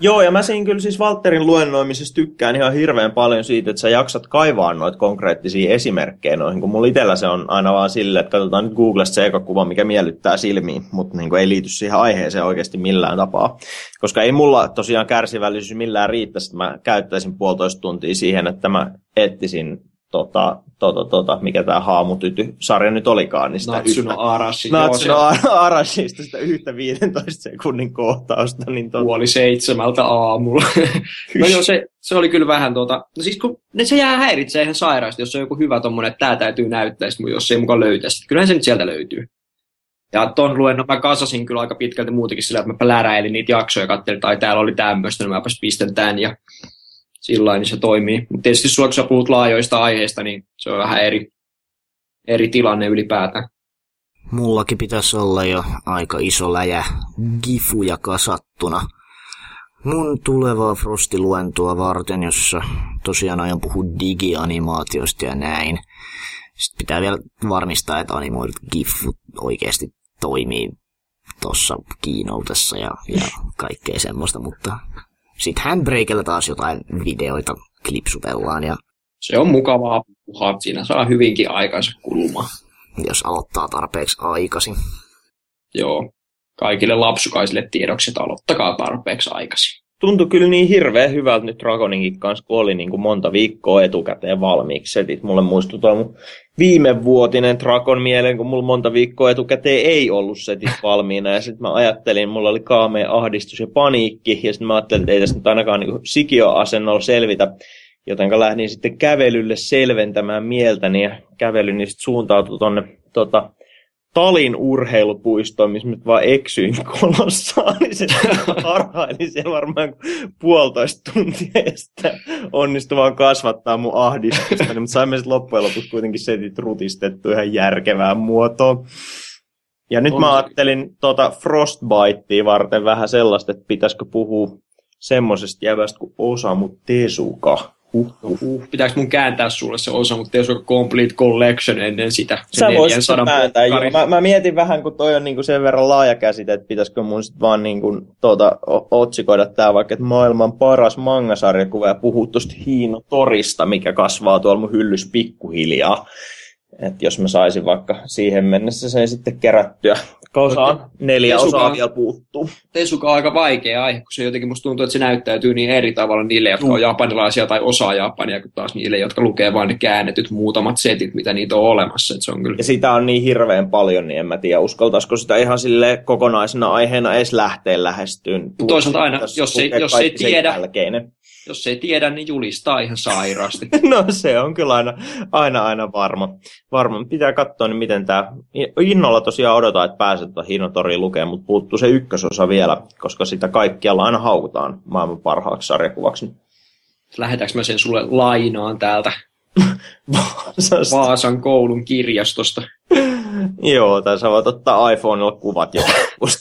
Joo, ja mä siinä kyllä siis Valterin luennoimisessa tykkään ihan hirveän paljon siitä, että sä jaksat kaivaa noita konkreettisia esimerkkejä noihin, kun mulla itsellä se on aina vaan silleen, että katsotaan nyt Googlesta se eka kuva, mikä miellyttää silmiin, mutta niin ei liity siihen aiheeseen oikeasti millään tapaa. Koska ei mulla tosiaan kärsivällisyys millään riittäisi, että mä käyttäisin puolitoista tuntia siihen, että mä etsisin tota, tota, tota, mikä tämä haamutyty-sarja nyt olikaan. Niin sitä Natsuno Arashi. joo, se Natsuno Arashista sitä yhtä 15 sekunnin kohtausta. Niin tota, puoli seitsemältä aamulla. no joo, se, se oli kyllä vähän tuota, no siis kun ne se jää häiritsee ihan sairaasti, jos on joku hyvä tommonen, että tää täytyy näyttää, sit, jos ei mukaan löytää sitä. Kyllähän se nyt sieltä löytyy. Ja ton luennon mä kasasin kyllä aika pitkälti muutenkin sillä, että mä pläräilin niitä jaksoja ja katselin, että ai täällä oli tämmöistä, niin mäpäs pistän tän ja sillä niin se toimii. Mutta tietysti sulla, kun sä puhut laajoista aiheista, niin se on vähän eri, eri tilanne ylipäätään. Mullakin pitäisi olla jo aika iso läjä gifuja kasattuna. Mun tulevaa Frosti-luentoa varten, jossa tosiaan aion puhua digianimaatiosta ja näin. Sitten pitää vielä varmistaa, että animoidut gifut oikeasti toimii tuossa kiinoutessa ja, ja kaikkea semmoista, mutta sitten handbrakeilla taas jotain videoita klipsutellaan ja Se on mukavaa puhua, siinä saa hyvinkin aikansa kulumaan. jos aloittaa tarpeeksi aikaisin. Joo, kaikille lapsukaisille tiedoksi, että aloittakaa tarpeeksi aikaisin. Tuntui kyllä niin hirveän hyvältä nyt Dragoninkin kanssa, kun oli niin kuin monta viikkoa etukäteen valmiiksi setit. Mulle muistuttaa mun viime vuotinen Dragon mieleen, kun mulla monta viikkoa etukäteen ei ollut setit valmiina. Ja sitten mä ajattelin, mulla oli kaamea ahdistus ja paniikki. Ja sitten mä ajattelin, että ei tässä nyt ainakaan niin sikioasennolla selvitä. Joten lähdin sitten kävelylle selventämään mieltäni ja kävelyn niin suuntautui tonne tota, Talin urheilupuistoon, missä nyt vaan eksyin kolossaan, niin se harhaili siellä varmaan puolitoista tuntia sitten onnistui vaan kasvattaa mun ahdistusta, niin, mutta saimme sitten loppujen lopuksi kuitenkin setit rutistettu ihan järkevään muotoon. Ja nyt On mä se. ajattelin tota Frostbitea varten vähän sellaista, että pitäisikö puhua semmoisesta jävästä kuin Osamu Tezuka. Huh, huh. Uh, pitääkö mun kääntää sulle se osa, mutta jos on Complete Collection ennen sitä. se Sä voisit 400 päättää, joo. Mä, mä, mietin vähän, kun toi on niinku sen verran laaja käsite, että pitäisikö mun sit vaan niinku, tuota, otsikoida tää vaikka, että maailman paras mangasarjakuva ja puhua tosta Hiino Torista, mikä kasvaa tuolla mun hyllys pikkuhiljaa. Että jos mä saisin vaikka siihen mennessä sen sitten kerättyä. Osaan neljä Tesuka- osaa vielä puuttuu. Tesuka on aika vaikea aihe, kun se jotenkin musta tuntuu, että se näyttäytyy niin eri tavalla niille, jotka on japanilaisia tai osaa japania, kuin taas niille, jotka lukee vain ne käännetyt muutamat setit, mitä niitä on olemassa. Että se on kyllä Ja sitä on niin hirveän paljon, niin en mä tiedä, uskaltaisiko sitä ihan sille kokonaisena aiheena edes lähteä lähestyyn. toisaalta aina, jos ei- jos ei tiedä- Jälkeinen. Jos ei tiedä, niin julistaa ihan sairaasti. No se on kyllä aina, aina, aina varma. varma. Pitää katsoa, niin miten tämä... Innolla tosiaan odotan, että pääset tuota Hinotoriin lukemaan, mutta puuttuu se ykkösosa vielä, koska sitä kaikkialla aina haukutaan maailman parhaaksi sarjakuvaksi. Lähetäänkö mä sen sulle lainaan täältä. Vaasan koulun kirjastosta? Joo, tai sä voit ottaa iPhonella kuvat jo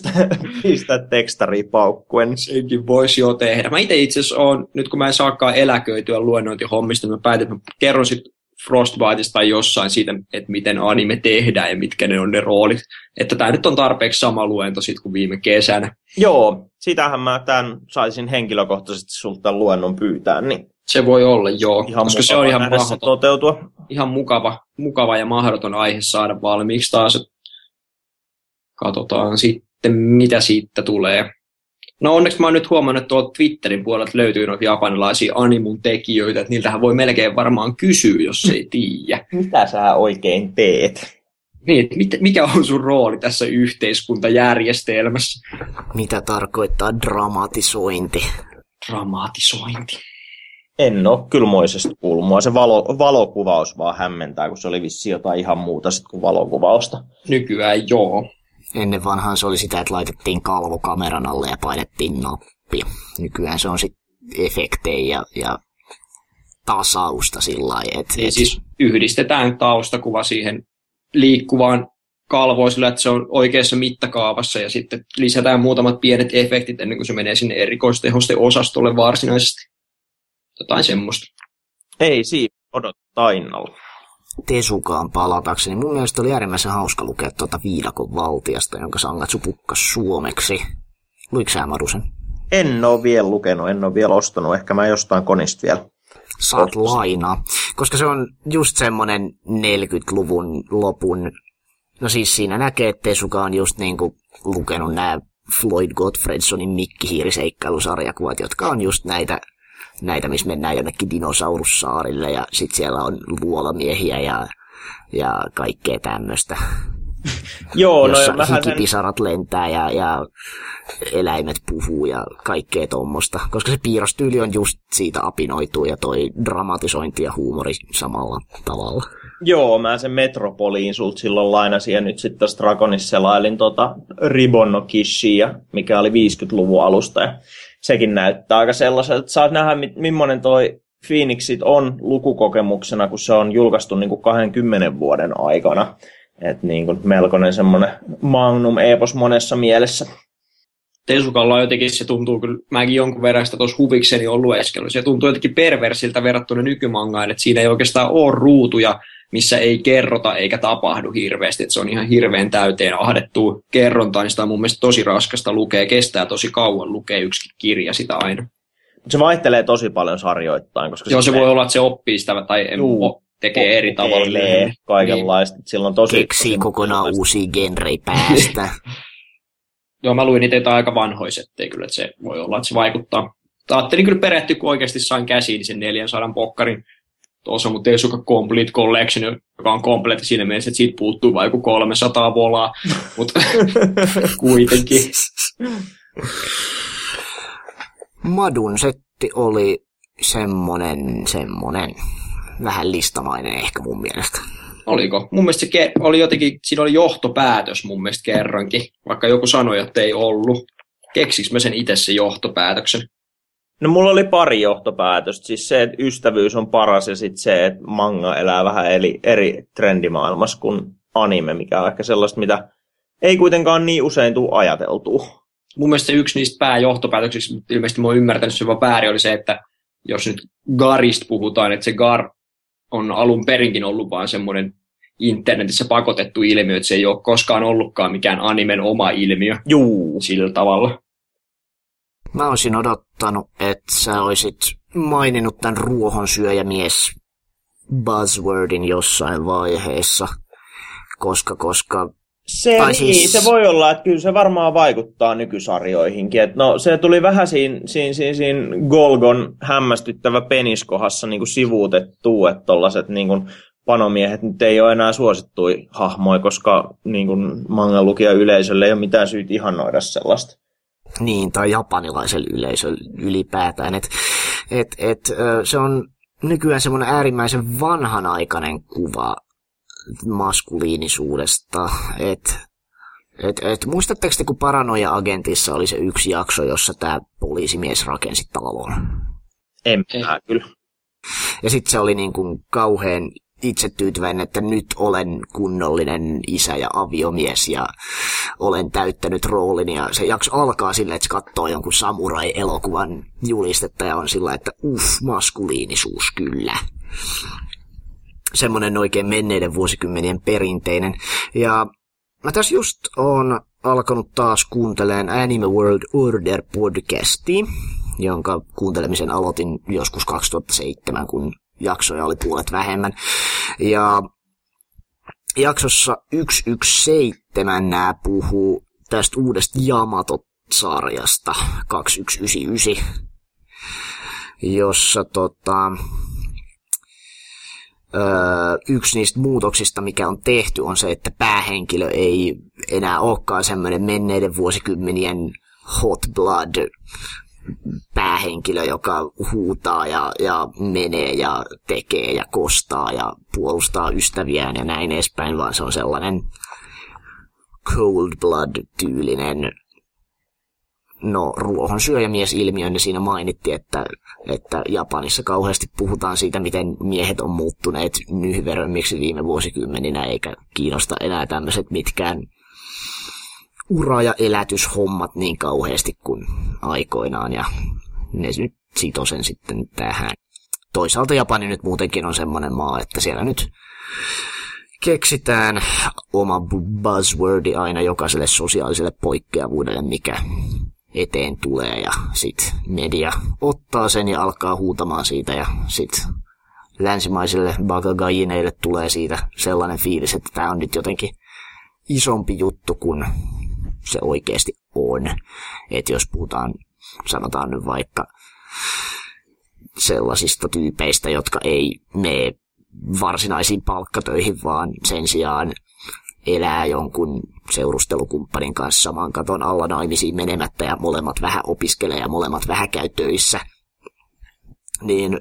pistää tekstariin paukkuen. Senkin voisi jo tehdä. Mä itse itse asiassa on, nyt kun mä en saakaan eläköityä luennointihommista, niin mä päätin, että mä kerron sitten Frostbiteista tai jossain siitä, että miten anime tehdään ja mitkä ne on ne roolit. Että tämä nyt on tarpeeksi sama luento sitten kuin viime kesänä. Joo, sitähän mä tämän saisin henkilökohtaisesti sulta luennon pyytää, niin Se voi olla, joo, ihan koska se on ihan, mahdoton, toteutua. ihan mukava, mukava ja mahdoton aihe saada valmiiksi taas. Katsotaan sitten, mitä siitä tulee. No onneksi mä oon nyt huomannut, että tuolta Twitterin puolelta löytyy noita japanilaisia animun tekijöitä, että niiltähän voi melkein varmaan kysyä, jos ei tiedä. Mitä sä oikein teet? Niin, mikä on sun rooli tässä yhteiskuntajärjestelmässä? Mitä tarkoittaa dramatisointi? Dramatisointi. En ole kylmoisesti kuullut. Mua se valo, valokuvaus vaan hämmentää, kun se oli vissi jotain ihan muuta sit kuin valokuvausta. Nykyään joo. Ennen vanhaan se oli sitä, että laitettiin kalvo kameran alle ja painettiin nappia. Nykyään se on sitten efektejä ja, ja tasausta sillä lailla. Et, niin et... siis yhdistetään taustakuva siihen liikkuvaan kalvoon sillä, että se on oikeassa mittakaavassa ja sitten lisätään muutamat pienet efektit ennen kuin se menee sinne erikoistehosten osastolle varsinaisesti. Jotain semmoista. Ei siinä odottaa innalla. Tesukaan palatakseni. Mun mielestä oli äärimmäisen hauska lukea tuota Viidakon valtiasta, jonka Sangatsu pukkas suomeksi. Luiko sä Marusen? En ole vielä lukenut, en ole vielä ostanut. Ehkä mä jostain konista vielä. Saat lainaa. Koska se on just semmonen 40-luvun lopun... No siis siinä näkee, että Tesuka on just niinku lukenut nämä Floyd Gottfredsonin mikkihiiriseikkailusarjakuvat, jotka on just näitä näitä, missä mennään jonnekin dinosaurussaarille ja sitten siellä on luolamiehiä ja, ja kaikkea tämmöistä. Joo, no jossa hikipisarat sen... lentää ja, ja eläimet puhuu ja kaikkea tuommoista. Koska se piirrostyyli on just siitä apinoitu ja toi dramatisointi ja huumori samalla tavalla. Joo, mä sen Metropoliin sulta silloin lainasin ja nyt sitten tässä Dragonissa selailin tota Ribonno Kishia, mikä oli 50-luvun alusta. Ja sekin näyttää aika sellaiselta, saat nähdä, millainen toi Phoenixit on lukukokemuksena, kun se on julkaistu niin kuin 20 vuoden aikana. Et niin kuin melkoinen semmoinen magnum epos monessa mielessä. Tesukalla jotenkin se tuntuu, kyllä mäkin jonkun verran sitä tuossa huvikseni on lueskellut, se tuntuu jotenkin perversiltä verrattuna nykymangaan, että siinä ei oikeastaan ole ruutuja, missä ei kerrota eikä tapahdu hirveästi, että se on ihan hirveän täyteen ahdettu kerronta, niin sitä on mun mielestä tosi raskasta lukea, kestää tosi kauan lukea yksi kirja sitä aina. Se vaihtelee tosi paljon sarjoittain. Koska Joo, se, se voi olla, että se oppii sitä tai Juu, tekee eri tavalla. kaikenlaista. Niin. Silloin tosi, Keksii tosi kokonaan uusia genrejä päästä. Joo, mä luin niitä aika vanhoja ettei kyllä, että se voi olla, että se vaikuttaa. Ajattelin kyllä perehtyä, kun oikeasti sain käsiin sen 400 pokkarin tuossa on mun Tesuka Complete Collection, joka on kompleetti siinä mielessä, että siitä puuttuu vain joku 300 volaa, mutta kuitenkin. Madun setti oli semmonen, semmonen, vähän listamainen ehkä mun mielestä. Oliko? Mun mielestä se oli jotenkin, siinä oli johtopäätös mun mielestä kerrankin, vaikka joku sanoi, että ei ollut. Keksiks mä sen itse sen johtopäätöksen? No mulla oli pari johtopäätöstä. Siis se, että ystävyys on paras ja sitten se, että manga elää vähän eri, eri trendimaailmassa kuin anime, mikä on ehkä sellaista, mitä ei kuitenkaan niin usein tule ajateltua. Mun mielestä se yksi niistä pääjohtopäätöksistä, ilmeisesti mä oon ymmärtänyt se väärin, oli se, että jos nyt Garista puhutaan, että se Gar on alun perinkin ollut vaan semmoinen internetissä pakotettu ilmiö, että se ei ole koskaan ollutkaan mikään animen oma ilmiö Juu. sillä tavalla. Mä olisin odottanut, että sä olisit maininnut tämän ruohonsyöjämies buzzwordin jossain vaiheessa, koska, koska se, tai siis... niin, se voi olla, että kyllä se varmaan vaikuttaa nykysarjoihinkin. Et no, se tuli vähän siinä, siinä, siinä, siinä Golgon hämmästyttävä peniskohassa niin sivuutettu, että tollaset niin kuin panomiehet nyt ei ole enää suosittui hahmoja, koska niin kuin mangan lukija yleisölle ei ole mitään syytä ihannoida sellaista. Niin, tai japanilaiselle yleisölle ylipäätään. Et, et, et, se on nykyään semmoinen äärimmäisen vanhanaikainen kuva maskuliinisuudesta. Et, et, et, muistatteko te, kun Paranoia-agentissa oli se yksi jakso, jossa tämä poliisimies rakensi talon? En kyllä. Ja sitten se oli niin kuin kauhean itsetyytyväinen, että nyt olen kunnollinen isä ja aviomies ja olen täyttänyt roolin. Ja se jakso alkaa silleen, että se katsoo jonkun samurai-elokuvan julistetta ja on sillä, että uff, maskuliinisuus kyllä. Semmoinen oikein menneiden vuosikymmenien perinteinen. Ja mä tässä just on alkanut taas kuunteleen Anime World Order podcastia, jonka kuuntelemisen aloitin joskus 2007, kun jaksoja oli puolet vähemmän. Ja jaksossa 117 nämä puhuu tästä uudesta Yamato sarjasta 2199, jossa tota, öö, yksi niistä muutoksista, mikä on tehty, on se, että päähenkilö ei enää olekaan semmoinen menneiden vuosikymmenien hot blood päähenkilö, joka huutaa ja, ja menee ja tekee ja kostaa ja puolustaa ystäviään ja näin edespäin, vaan se on sellainen cold blood-tyylinen no, ruohonsyöjämies-ilmiö, niin siinä mainittiin, että, että Japanissa kauheasti puhutaan siitä, miten miehet on muuttuneet nyhverömmiksi viime vuosikymmeninä, eikä kiinnosta enää tämmöiset mitkään ura- ja elätyshommat niin kauheasti kuin aikoinaan, ja ne nyt sito sen sitten tähän. Toisaalta Japani nyt muutenkin on semmoinen maa, että siellä nyt keksitään oma buzzwordi aina jokaiselle sosiaaliselle poikkeavuudelle, mikä eteen tulee ja sit media ottaa sen ja alkaa huutamaan siitä ja sit länsimaisille bagagajineille tulee siitä sellainen fiilis, että tämä on nyt jotenkin isompi juttu kuin se oikeasti on. Että jos puhutaan, sanotaan nyt vaikka sellaisista tyypeistä, jotka ei mene varsinaisiin palkkatöihin, vaan sen sijaan elää jonkun seurustelukumppanin kanssa saman katon alla naimisiin menemättä ja molemmat vähän opiskelee ja molemmat vähän käy töissä, niin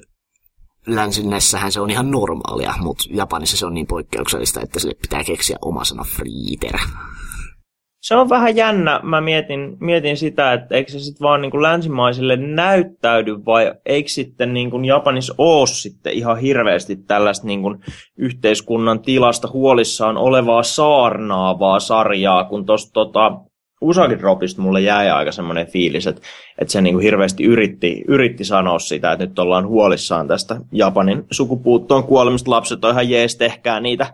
länsinnessähän se on ihan normaalia, mutta Japanissa se on niin poikkeuksellista, että sille pitää keksiä oma sana friiter. Se on vähän jännä. Mä mietin, mietin sitä, että eikö se sitten vaan niin kuin länsimaisille näyttäydy vai eikö sitten niin kuin Japanissa ole sitten ihan hirveästi tällaista niin kuin yhteiskunnan tilasta huolissaan olevaa saarnaavaa sarjaa, kun tuosta tota, Usagi Dropista mulle jäi aika semmoinen fiilis, että, että se niin kuin hirveästi yritti, yritti sanoa sitä, että nyt ollaan huolissaan tästä Japanin sukupuuttoon kuolemista. Lapset on ihan jees, tehkää niitä.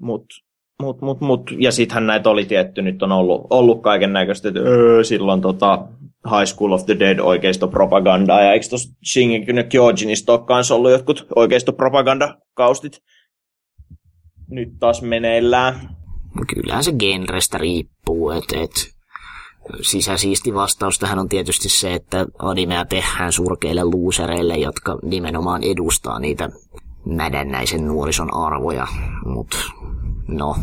Mutta Mut, mut, mut. Ja sittenhän näitä oli tietty, nyt on ollut, ollut kaiken näköistä, että öö, silloin tota High School of the Dead oikeistopropagandaa, ja eikö tuossa Shingeki no Kyojinista ole kanssa ollut jotkut oikeistopropagandakaustit nyt taas meneillään? Kyllähän se genrestä riippuu, että et, sisäsiisti vastaus tähän on tietysti se, että animea tehdään surkeille luusereille, jotka nimenomaan edustaa niitä mädännäisen nuorison arvoja, mutta No,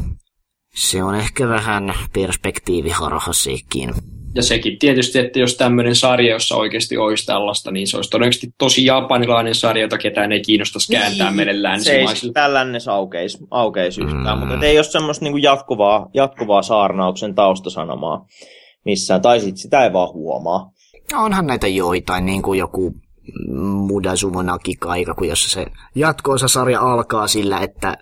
se on ehkä vähän perspektiiviharha sekin. Ja sekin tietysti, että jos tämmöinen sarja, jossa oikeasti olisi tällaista, niin se olisi todennäköisesti tosi japanilainen sarja, jota ketään ei kiinnostaisi kääntää niin, meille länsimaisille. Se ei tällainen aukeisi, aukeisi yhtään, mm. mutta ei ole semmoista niin jatkuvaa, jatkuvaa saarnauksen taustasanomaa missään, tai sitten sitä ei vaan huomaa. Onhan näitä joitain, niin kuin joku Mudasumonaki Kaikaku, jossa se jatkoosa sarja alkaa sillä, että,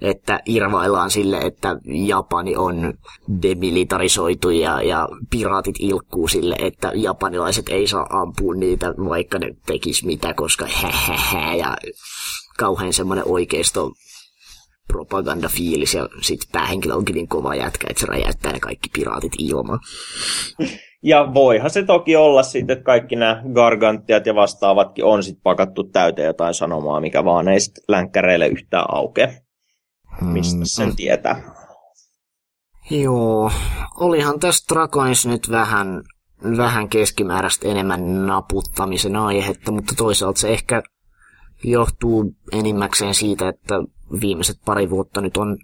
että irvaillaan sille, että Japani on demilitarisoitu ja, ja piraatit ilkkuu sille, että japanilaiset ei saa ampua niitä, vaikka ne tekis mitä, koska hähähä ja kauhean semmoinen oikeisto propagandafiilis ja sitten päähenkilö onkin niin kova jätkä, että se räjäyttää ne kaikki piraatit ilman. Ja voihan se toki olla sitten, että kaikki nämä gargantiat ja vastaavatkin on sitten pakattu täyteen jotain sanomaa, mikä vaan ei sitten länkkäreille yhtään. Mistä hmm. sen tietää? Joo, olihan tässä Dragonis nyt vähän, vähän keskimääräistä enemmän naputtamisen aihetta, mutta toisaalta se ehkä johtuu enimmäkseen siitä, että viimeiset pari vuotta nyt on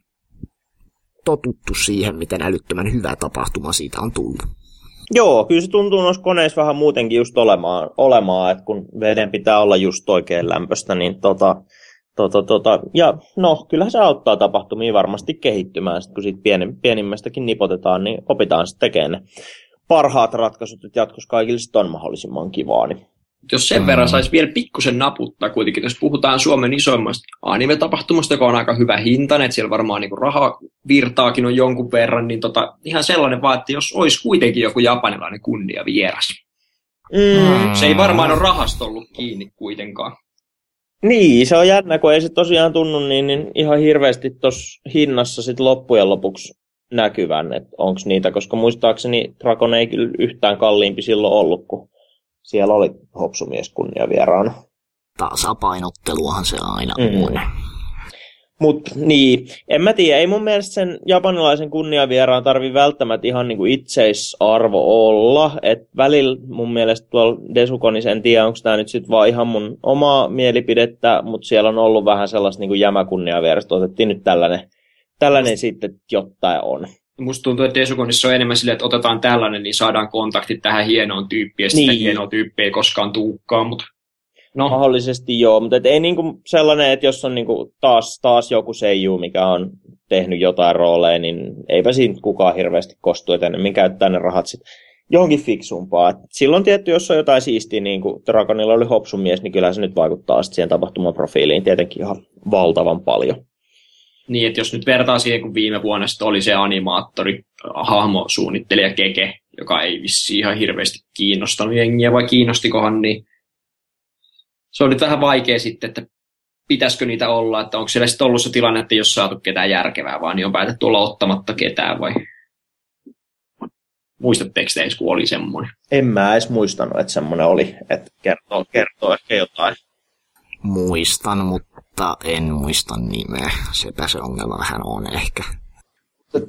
totuttu siihen, miten älyttömän hyvä tapahtuma siitä on tullut. Joo, kyllä se tuntuu noissa koneissa vähän muutenkin just olemaan, olemaan että kun veden pitää olla just oikein lämpöstä, niin tota, tota, tota, ja no, kyllähän se auttaa tapahtumia varmasti kehittymään, sit kun siitä pienim, pienimmästäkin nipotetaan, niin opitaan sitten tekemään ne parhaat ratkaisut, että jatkossa kaikille sitten on mahdollisimman kivaa, niin jos sen mm. verran saisi vielä pikkusen naputtaa kuitenkin, jos puhutaan Suomen isoimmasta anime-tapahtumasta, joka on aika hyvä hintainen, että siellä varmaan niin rahavirtaakin on jonkun verran, niin tota, ihan sellainen vaan, että jos olisi kuitenkin joku japanilainen kunnia vieras. Mm. Se ei varmaan ole rahasta ollut kiinni kuitenkaan. Niin, se on jännä, kun ei se tosiaan tunnu niin, niin ihan hirveästi tuossa hinnassa sit loppujen lopuksi näkyvän, että onko niitä, koska muistaakseni Dragon ei kyllä yhtään kalliimpi silloin ollut kuin siellä oli hopsumies kunnia vieraana. Tasapainotteluahan se aina mm. on. Mutta niin, en mä tiedä, ei mun mielestä sen japanilaisen kunniavieraan tarvi välttämättä ihan niinku itseisarvo olla. Et välillä mun mielestä tuolla Desukonissa, en tiedä onko tämä nyt sitten vaan ihan mun omaa mielipidettä, mutta siellä on ollut vähän sellaista niinku jämäkunniavierasta, otettiin nyt tällainen, tällainen sitten, jotta on. Musta tuntuu, että Desukonissa on enemmän silleen, että otetaan tällainen, niin saadaan kontaktit tähän hienoon tyyppiin, ja niin. sitä hienoa tyyppiä ei koskaan tuukkaan, mutta No. Mahdollisesti joo, mutta et ei niinku sellainen, että jos on niinku taas, taas joku seiju, mikä on tehnyt jotain rooleja, niin eipä siinä kukaan hirveästi kostu, että enemmän käyttää ne rahat sitten johonkin fiksumpaa. Et silloin tietty, jos on jotain siistiä, niin kuin Dragonilla oli Hopsun mies, niin kyllä se nyt vaikuttaa sitten siihen tapahtumaprofiiliin tietenkin ihan valtavan paljon. Niin, että jos nyt vertaa siihen, kun viime vuonna oli se animaattori, hahmosuunnittelija Keke, joka ei vissi ihan hirveästi kiinnostanut jengiä, vai kiinnostikohan, niin se on nyt vähän vaikea sitten, että pitäisikö niitä olla, että onko siellä sitten ollut se tilanne, että jos saatu ketään järkevää, vaan niin on päätetty olla ottamatta ketään vai muistatteko te kun oli semmoinen? En mä edes muistanut, että semmoinen oli, että kertoo, kertoo ehkä jotain. Muistan, mutta en muista nimeä. Sepä se ongelma vähän on ehkä.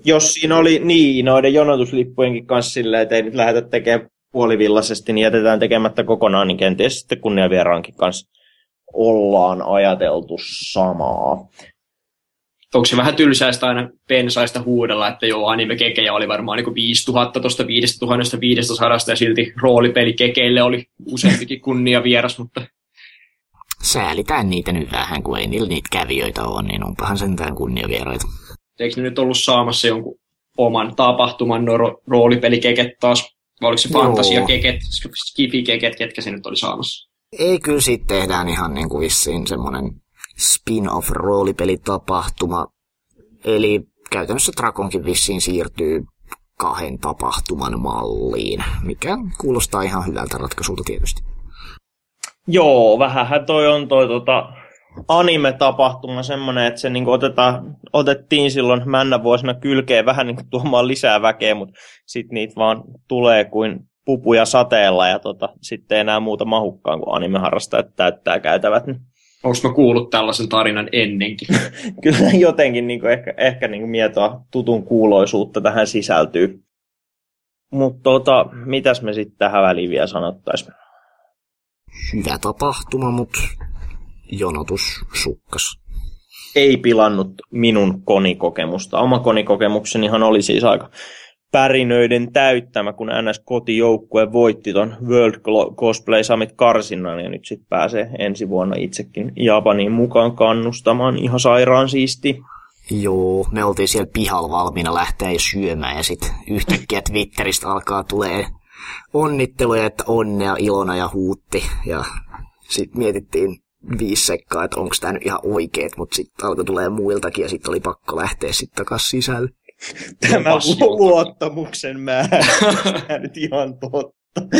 Jos siinä oli niin, noiden jonotuslippujenkin kanssa silleen, että ei nyt lähdetä tekemään puolivillaisesti, niin jätetään tekemättä kokonaan, niin kenties sitten kunniavieraankin kanssa ollaan ajateltu samaa. Onko se vähän tylsäistä aina pensaista huudella, että joo, anime kekejä oli varmaan niin 5000 tuosta 5500 ja silti roolipeli kekeille oli useampikin kunnia vieras, mutta... Säälitään niitä nyt vähän, kun ei niillä niitä kävijöitä ole, niin onpahan sentään kunniavieraita. Eikö ne nyt ollut saamassa jonkun oman tapahtuman no, roolipelikeket taas vai oliko se fantasia-keket, skifi-keket, ketkä se nyt oli saamassa? Ei, kyllä siitä tehdään ihan niin kuin vissiin semmoinen spin-off roolipelitapahtuma. Eli käytännössä Drakonkin vissiin siirtyy kahden tapahtuman malliin, mikä kuulostaa ihan hyvältä ratkaisulta tietysti. Joo, vähän toi on toi tota, anime-tapahtuma semmoinen, että se niin otetaan, otettiin silloin männä vuosina kylkeen vähän niin tuomaan lisää väkeä, mutta sitten niitä vaan tulee kuin pupuja sateella ja tota, sitten ei enää muuta mahukkaan, kun anime-harrastajat täyttää käytävät. Niin. Onko mä kuullut tällaisen tarinan ennenkin? Kyllä jotenkin niin kuin ehkä, ehkä niin kuin mietoa tutun kuuloisuutta tähän sisältyy. Mutta tota, mitäs me sitten tähän väliin vielä sanottaisiin? Hyvä tapahtuma, mutta jonotus sukkas. Ei pilannut minun konikokemusta. Oma konikokemuksenihan oli siis aika pärinöiden täyttämä, kun NS kotijoukkue voitti ton World Cosplay Summit karsinnan ja nyt sitten pääsee ensi vuonna itsekin Japaniin mukaan kannustamaan. Ihan sairaan siisti. Joo, me oltiin siellä pihalla valmiina lähteä syömään ja sitten yhtäkkiä Twitteristä alkaa tulee onnitteluja, että onnea, ilona ja huutti. Ja sitten mietittiin viisi sekkaa, että onko tämä nyt ihan oikeet, mutta sitten alkoi tulee muiltakin ja sitten oli pakko lähteä sitten takaisin sisälle. Tämä luottamuksen määrä, nyt ihan totta.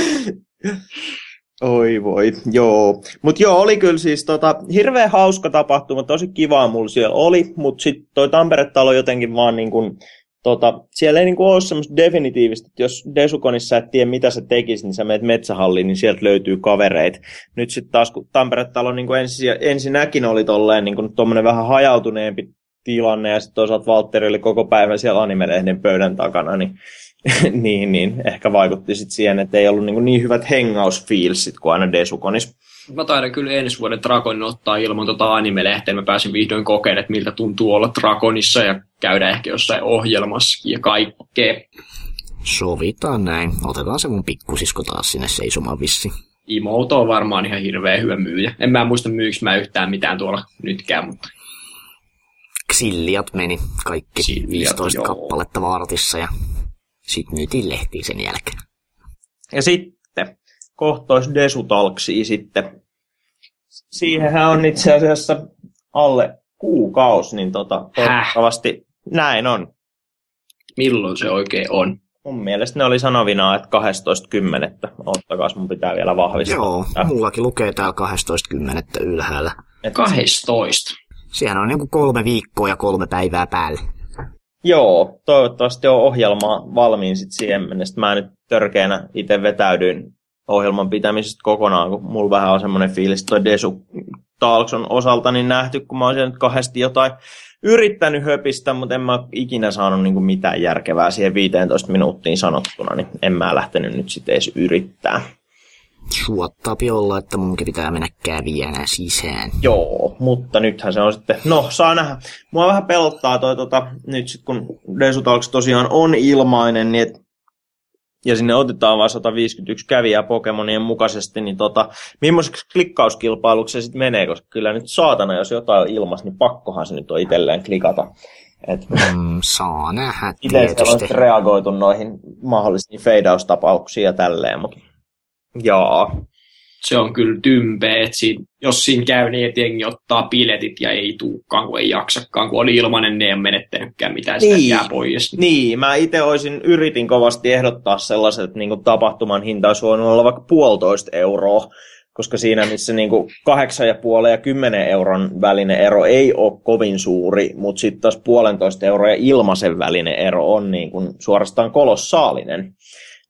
Oi voi, joo. Mutta joo, oli kyllä siis tota, hirveän hauska tapahtuma, tosi kivaa mulla siellä oli, mutta sitten toi Tampere-talo jotenkin vaan niin kuin, tota, siellä ei niinku ole semmoista definitiivistä, että jos Desukonissa et tiedä, mitä sä tekisit, niin sä menet metsähalliin, niin sieltä löytyy kavereit. Nyt sitten taas, kun Tampere-talo niin ensi, ensinnäkin oli tolleen niin tuommoinen vähän hajautuneempi tilanne, ja sitten toisaalta Valtteri oli koko päivän siellä animelehden pöydän takana, niin, niin, niin ehkä vaikutti sitten siihen, että ei ollut niin, niin hyvät hengausfielsit kuin aina Desukonissa mä taidan kyllä ensi vuoden Dragonin ottaa ilman tota anime-lehteä. Mä pääsin vihdoin kokeilemaan, että miltä tuntuu olla Dragonissa ja käydä ehkä jossain ohjelmassa ja kaikkea. Sovitaan näin. Otetaan se mun pikkusisko taas sinne seisomaan vissi. Imouto on varmaan ihan hirveä hyvä myyjä. En mä muista myyks mä yhtään mitään tuolla nytkään, mutta... Xilliat meni kaikki Xilliat, 15 joo. kappaletta vartissa ja sitten myytiin lehtiin sen jälkeen. Ja sitten kohtois Desutalksia sitten. Siihenhän on itse asiassa alle kuukausi, niin tota, toivottavasti näin on. Milloin se oikein on? Mun mielestä ne oli sanovina, että 12.10. Ottakaa, mun pitää vielä vahvistaa. Joo, mullakin lukee täällä 12.10. ylhäällä. Et 12. Siellä on niinku kolme viikkoa ja kolme päivää päälle. Joo, toivottavasti on ohjelma valmiin sitten siihen mennessä. Mä nyt törkeänä itse vetäydyin ohjelman pitämisestä kokonaan, kun mulla vähän on semmoinen fiilis, että Desu Talkson osalta niin nähty, kun mä oon nyt kahdesti jotain yrittänyt höpistä, mutta en mä ikinä saanut niin mitään järkevää siihen 15 minuuttiin sanottuna, niin en mä lähtenyt nyt sitten edes yrittää. Suottaapi olla, että munkin pitää mennä kävijänä sisään. Joo, mutta nythän se on sitten, no saa nähdä. Mua vähän pelottaa toi tota, nyt sitten kun Desutalks tosiaan on ilmainen, niin et, ja sinne otetaan vain 151 kävijää Pokemonien mukaisesti, niin tota, millaiseksi klikkauskilpailuksi se sitten menee, koska kyllä nyt saatana, jos jotain on ilmas, niin pakkohan se nyt on itselleen klikata. Et, mm, saa nähdä Itse on reagoitu noihin mahdollisiin feidaustapauksiin ja tälleen, mutta Joo. Se on kyllä tympeä, että siinä, jos siinä käy niin, että jengi ottaa piletit ja ei tuukkaan, kun ei jaksakaan, kun oli ilmanen, niin ei ole menettänytkään mitään, niin. sitä jää pois. Niin, mä itse olisin, yritin kovasti ehdottaa sellaiset, että niin tapahtuman hinta olisi voinut olla vaikka puolitoista euroa, koska siinä missä niin ja puolen ja kymmenen euron välinen ero ei ole kovin suuri, mutta sitten taas puolentoista euroa ja ilmaisen välinen ero on niin kuin suorastaan kolossaalinen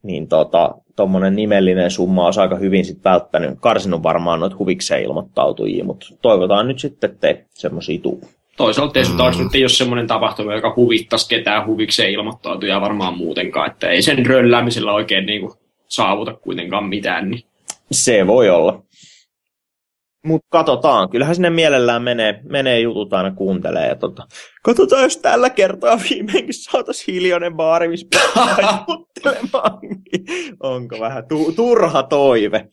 niin tota, tuommoinen nimellinen summa olisi aika hyvin sit välttänyt, karsinut varmaan noita huvikseen ilmoittautujia, mutta toivotaan nyt sitten, ettei semmoisia tuu. Toisaalta mm. taas nyt ei ole semmoinen tapahtuma, joka huvittaisi ketään huvikseen ilmoittautuja varmaan muutenkaan, että ei sen rölläämisellä oikein niin kuin saavuta kuitenkaan mitään. Niin. Se voi olla. Mutta katsotaan, kyllähän sinne mielellään menee, menee jutut aina kuuntelee. Ja tota, katsotaan, jos tällä kertaa viimeinkin saataisiin hiljainen baari, missä juttelemaan. Onko vähän tu- turha toive?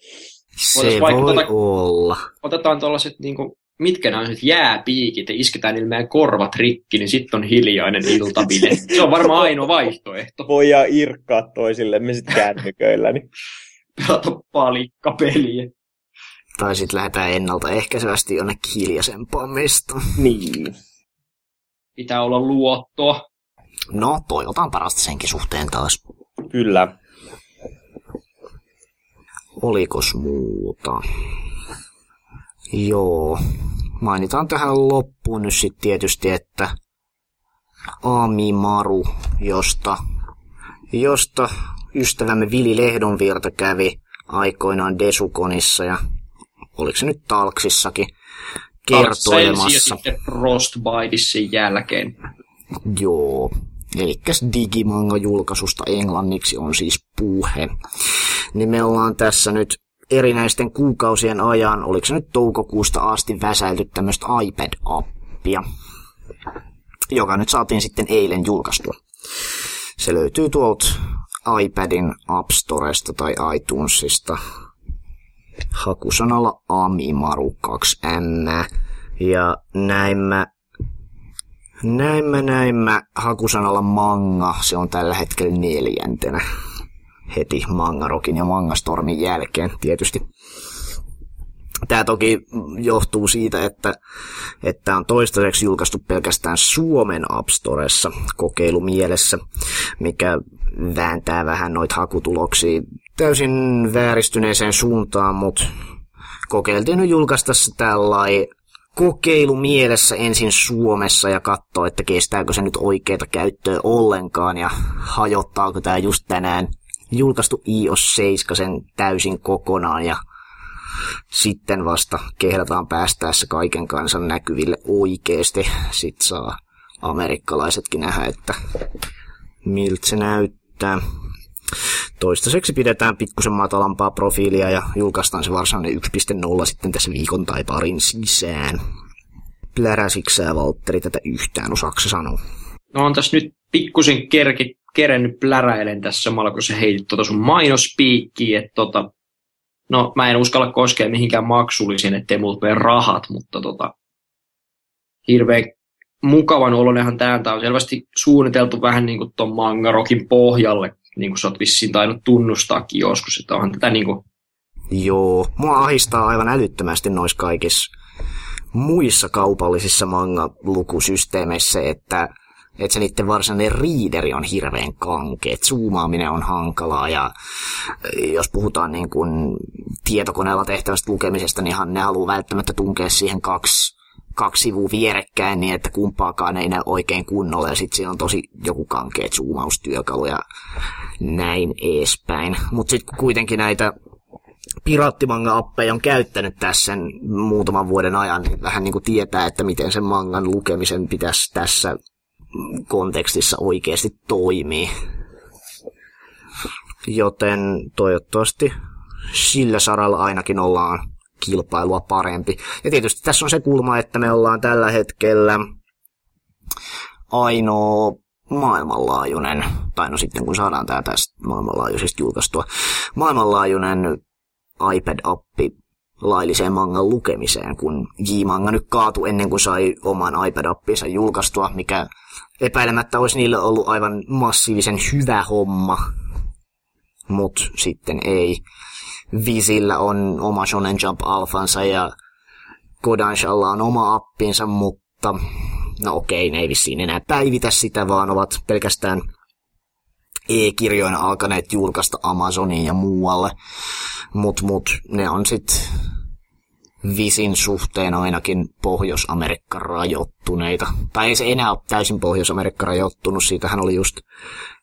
Se voi tota, olla. Otetaan tuollaiset niinku, mitkä nämä on jääpiikit ja isketään niille meidän korvat rikki, niin sitten on hiljainen iltabile. Se on varmaan ainoa vaihtoehto. Voidaan irkkaa toisille sitten kännyköillä. Niin. Pelata palikkapeliä. Tai sitten lähdetään ennaltaehkäisevästi jonnekin hiljaisempaan mestoon. Niin. Pitää olla luottoa. No, toivotaan parasta senkin suhteen taas. Kyllä. Olikos muuta? Joo. Mainitaan tähän loppuun nyt sitten tietysti, että Ami Maru, josta, josta ystävämme Vili Lehdonvirta kävi aikoinaan Desukonissa ja oliko se nyt Talksissakin, kertoilemassa. Sitten Frostbitesin jälkeen. Joo, eli Digimanga-julkaisusta englanniksi on siis puhe. Niin me ollaan tässä nyt erinäisten kuukausien ajan, oliko se nyt toukokuusta asti väsäilty tämmöistä iPad-appia, joka nyt saatiin sitten eilen julkaistua. Se löytyy tuolta iPadin App Storesta tai iTunesista hakusanalla Amimaru 2M. Ja näin mä, näin mä, näin mä hakusanalla manga, se on tällä hetkellä neljäntenä heti Mangarokin ja Mangastormin jälkeen tietysti. Tämä toki johtuu siitä, että, että on toistaiseksi julkaistu pelkästään Suomen App Storessa kokeilumielessä, mikä vääntää vähän noita hakutuloksia täysin vääristyneeseen suuntaan, mutta kokeiltiin nyt julkaista se tällai kokeilu mielessä ensin Suomessa ja katsoa, että kestääkö se nyt oikeita käyttöä ollenkaan ja hajottaako tämä just tänään julkaistu iOS 7 sen täysin kokonaan ja sitten vasta kehdataan päästäessä kaiken kansan näkyville oikeesti. Sitten saa amerikkalaisetkin nähdä, että miltä se näyttää. Toistaiseksi pidetään pikkusen matalampaa profiilia ja julkaistaan se varsinainen 1.0 sitten tässä viikon tai parin sisään. Pläräsiksää Valtteri tätä yhtään, osaako sanoa? No on tässä nyt pikkusen kerki, kerennyt pläräilen tässä samalla, kun sä heitit tuota sun mainospiikkiä, että tota, no mä en uskalla koskea mihinkään maksullisiin, ettei multa mene rahat, mutta tota, hirveän mukavan olonenhan täältä on selvästi suunniteltu vähän niin kuin ton mangarokin pohjalle, niin kuin sä oot vissiin tainnut tunnustaakin joskus, että onhan tätä niin kuin... Joo, mua ahistaa aivan älyttömästi noissa kaikissa muissa kaupallisissa manga-lukusysteemeissä, että että se niiden varsinainen riideri on hirveän kanke, että zoomaaminen on hankalaa ja jos puhutaan niin kuin tietokoneella tehtävästä lukemisesta, niin ne haluaa välttämättä tunkea siihen kaksi kaksi sivua vierekkäin niin, että kumpaakaan ei näy oikein kunnolla ja sitten siinä on tosi joku kankeet zoomaustyökalu ja näin edespäin. Mutta sitten kuitenkin näitä piraattimanga-appeja on käyttänyt tässä muutaman vuoden ajan, niin vähän niin kuin tietää, että miten sen mangan lukemisen pitäisi tässä kontekstissa oikeasti toimii. Joten toivottavasti sillä saralla ainakin ollaan kilpailua parempi. Ja tietysti tässä on se kulma, että me ollaan tällä hetkellä ainoa maailmanlaajuinen, tai no sitten kun saadaan tämä tästä maailmanlaajuisesti julkaistua, maailmanlaajuinen iPad-appi lailliseen mangan lukemiseen, kun J-manga nyt kaatu ennen kuin sai oman iPad-appinsa julkaistua, mikä epäilemättä olisi niille ollut aivan massiivisen hyvä homma, mutta sitten ei. Visillä on oma Shonen Jump alfansa ja Kodanshalla on oma appinsa, mutta no okei, ne ei vissiin enää päivitä sitä, vaan ovat pelkästään e-kirjoina alkaneet julkaista Amazoniin ja muualle. Mut, mut ne on sitten Visin suhteen ainakin Pohjois-Amerikka rajoittuneita. Tai ei se enää ole täysin Pohjois-Amerikka rajoittunut. Siitähän oli just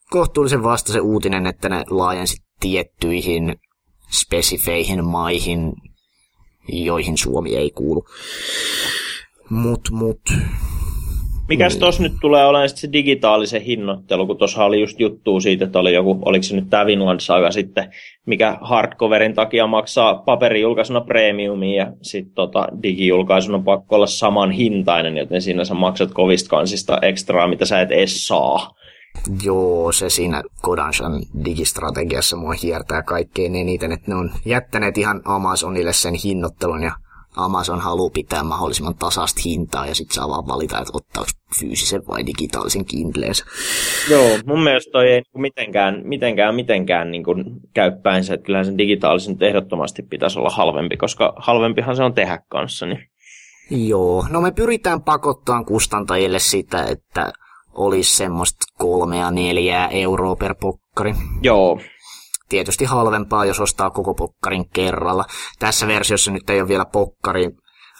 kohtuullisen vasta se uutinen, että ne laajensi tiettyihin spesifeihin maihin, joihin Suomi ei kuulu. Mut, mut, Mikäs tuossa nyt tulee olemaan se digitaalisen hinnoittelu, kun tuossa oli just juttu siitä, että oli joku, oliko se nyt tämä Vinland Saga sitten, mikä hardcoverin takia maksaa paperijulkaisuna premiumia ja sitten tota, digijulkaisuna pakko olla saman hintainen, joten siinä sä maksat kovista kansista ekstraa, mitä sä et edes saa. Joo, se siinä Kodanshan digistrategiassa mua hiertää kaikkein eniten, että ne on jättäneet ihan Amazonille sen hinnoittelun ja Amazon haluaa pitää mahdollisimman tasasta hintaa ja sitten saa vaan valita, että ottaako fyysisen vai digitaalisen Kindleensä. Joo, mun mielestä toi ei niinku mitenkään, mitenkään, mitenkään niin kuin käy päinsä, että kyllähän sen digitaalisen ehdottomasti pitäisi olla halvempi, koska halvempihan se on tehdä kanssa. Niin. Joo, no me pyritään pakottaa kustantajille sitä, että olisi semmoista kolmea neljää euroa per pokkari. Joo, tietysti halvempaa, jos ostaa koko pokkarin kerralla. Tässä versiossa nyt ei ole vielä pokkarin